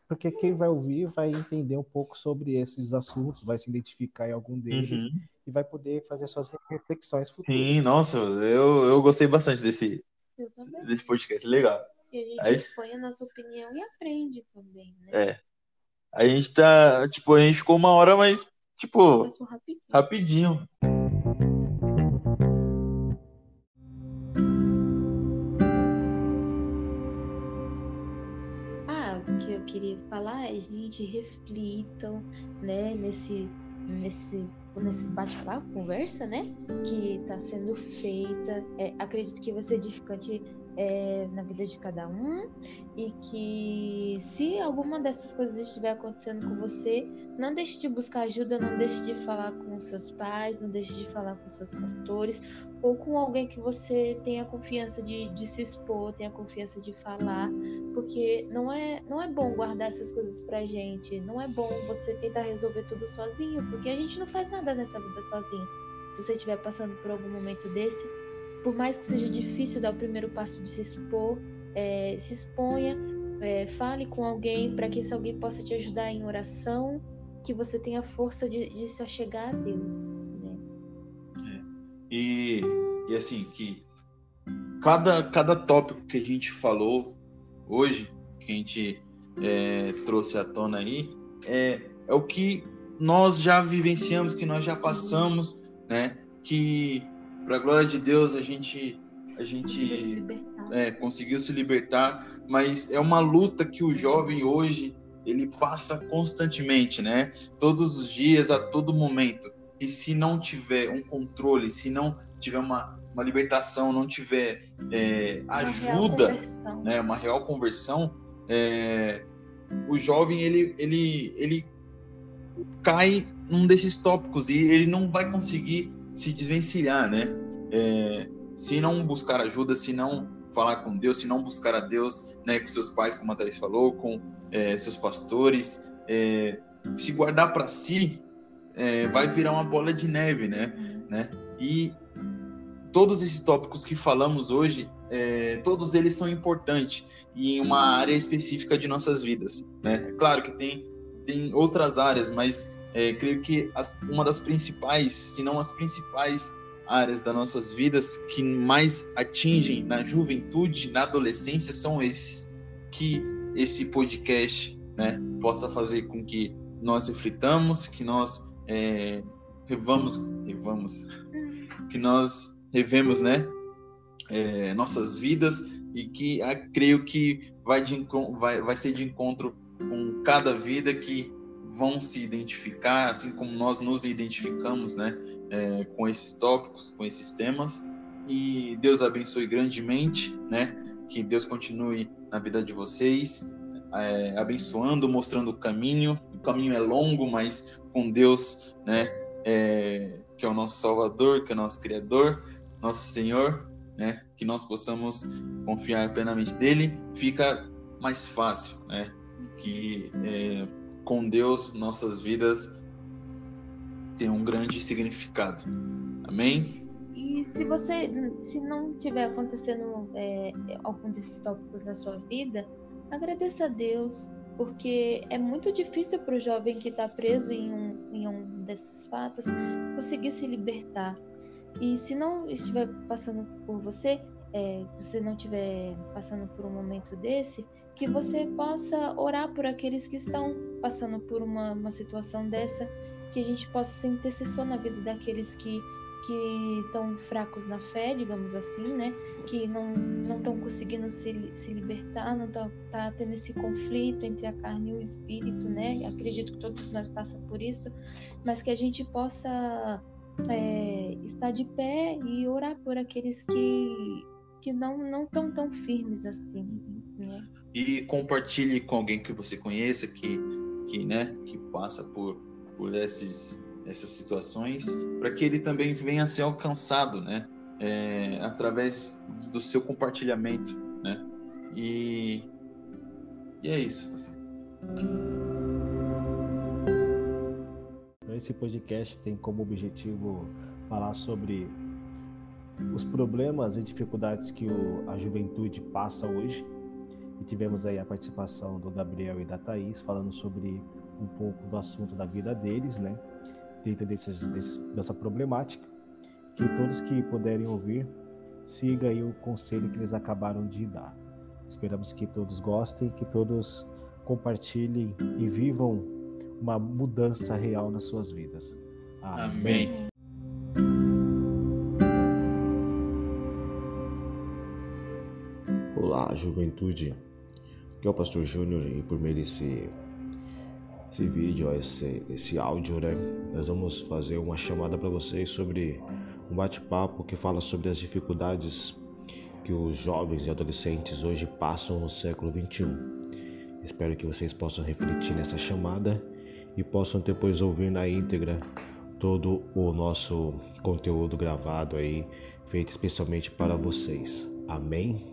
porque quem vai ouvir vai entender um pouco sobre esses assuntos, vai se identificar em algum deles Uhum. e vai poder fazer suas reflexões futuras. Sim, nossa, eu, eu gostei bastante desse, desse podcast, legal. E a gente Aí- expõe a nossa opinião e aprende também, né? É. A gente tá, tipo, a gente ficou uma hora, mas, tipo, rapidinho. rapidinho. Queria falar é, gente, reflitam, né, nesse, nesse, nesse bate-papo, conversa, né, que está sendo feita. É, acredito que vai ser edificante é, na vida de cada um e que se alguma dessas coisas estiver acontecendo com você, não deixe de buscar ajuda, não deixe de falar com seus pais, não deixe de falar com seus pastores ou com alguém que você tenha confiança de, de se expor, tenha confiança de falar, porque não é, não é bom guardar essas coisas pra gente, não é bom você tentar resolver tudo sozinho, porque a gente não faz nada nessa vida sozinho. Se você estiver passando por algum momento desse, por mais que seja difícil dar o primeiro passo de se expor, é, se exponha, é, fale com alguém para que esse alguém possa te ajudar em oração, que você tenha força de, de se achegar a Deus. Né? É. E, e assim, que cada, cada tópico que a gente falou hoje, que a gente é, trouxe à tona aí, é, é o que nós já vivenciamos, que nós já passamos, né? Que, para a glória de Deus, a gente a gente é, conseguiu se libertar, mas é uma luta que o jovem hoje ele passa constantemente, né? Todos os dias, a todo momento. E se não tiver um controle, se não tiver uma, uma libertação, não tiver é, ajuda, uma né? Uma real conversão, é, o jovem ele, ele, ele cai num desses tópicos e ele não vai conseguir se desvencilhar, né? É, se não buscar ajuda, se não falar com Deus, se não buscar a Deus, né, com seus pais, como a Thaís falou, com é, seus pastores, é, se guardar para si, é, vai virar uma bola de neve, né? né? E todos esses tópicos que falamos hoje, é, todos eles são importantes em uma área específica de nossas vidas, né? Claro que tem, tem outras áreas, mas é, creio que as, uma das principais, se não as principais áreas das nossas vidas que mais atingem na juventude, na adolescência, são esses. Que esse podcast né, possa fazer com que nós reflitamos, que nós é, revamos, revamos, que nós revemos né, é, nossas vidas e que ah, creio que vai, de, vai, vai ser de encontro com cada vida que vão se identificar, assim como nós nos identificamos, né, é, com esses tópicos, com esses temas. E Deus abençoe grandemente, né? Que Deus continue na vida de vocês, é, abençoando, mostrando o caminho. O caminho é longo, mas com Deus, né? É, que é o nosso Salvador, que é o nosso Criador, nosso Senhor, né? Que nós possamos confiar plenamente dele, fica mais fácil, né? Que é, com Deus nossas vidas tem um grande significado. Amém? E se você, se não tiver acontecendo é, algum desses tópicos na sua vida, agradeça a Deus, porque é muito difícil para o jovem que está preso em um, em um desses fatos conseguir se libertar. E se não estiver passando por você, é, você não estiver passando por um momento desse, que você possa orar por aqueles que estão passando por uma, uma situação dessa que a gente possa ser intercessor na vida daqueles que que estão fracos na fé, digamos assim, né? Que não não estão conseguindo se, se libertar, não tá, tá tendo esse conflito entre a carne e o espírito, né? Acredito que todos nós passamos por isso, mas que a gente possa é, estar de pé e orar por aqueles que que não não estão tão firmes assim, né? E compartilhe com alguém que você conheça que que né que passa por por esses, essas situações, para que ele também venha a ser alcançado, né? É, através do seu compartilhamento, né? E, e é isso. Assim. Esse podcast tem como objetivo falar sobre os problemas e dificuldades que o, a juventude passa hoje. E tivemos aí a participação do Gabriel e da Thaís falando sobre um pouco do assunto da vida deles, né? Dentro desses, desses, dessa problemática. Que todos que puderem ouvir, siga aí o conselho que eles acabaram de dar. Esperamos que todos gostem, que todos compartilhem e vivam uma mudança real nas suas vidas. Amém. Amém. Olá, juventude. Aqui é o Pastor Júnior e por meio desse esse vídeo, esse, esse áudio, né? Nós vamos fazer uma chamada para vocês sobre um bate-papo que fala sobre as dificuldades que os jovens e adolescentes hoje passam no século 21. Espero que vocês possam refletir nessa chamada e possam depois ouvir na íntegra todo o nosso conteúdo gravado aí, feito especialmente para vocês. Amém?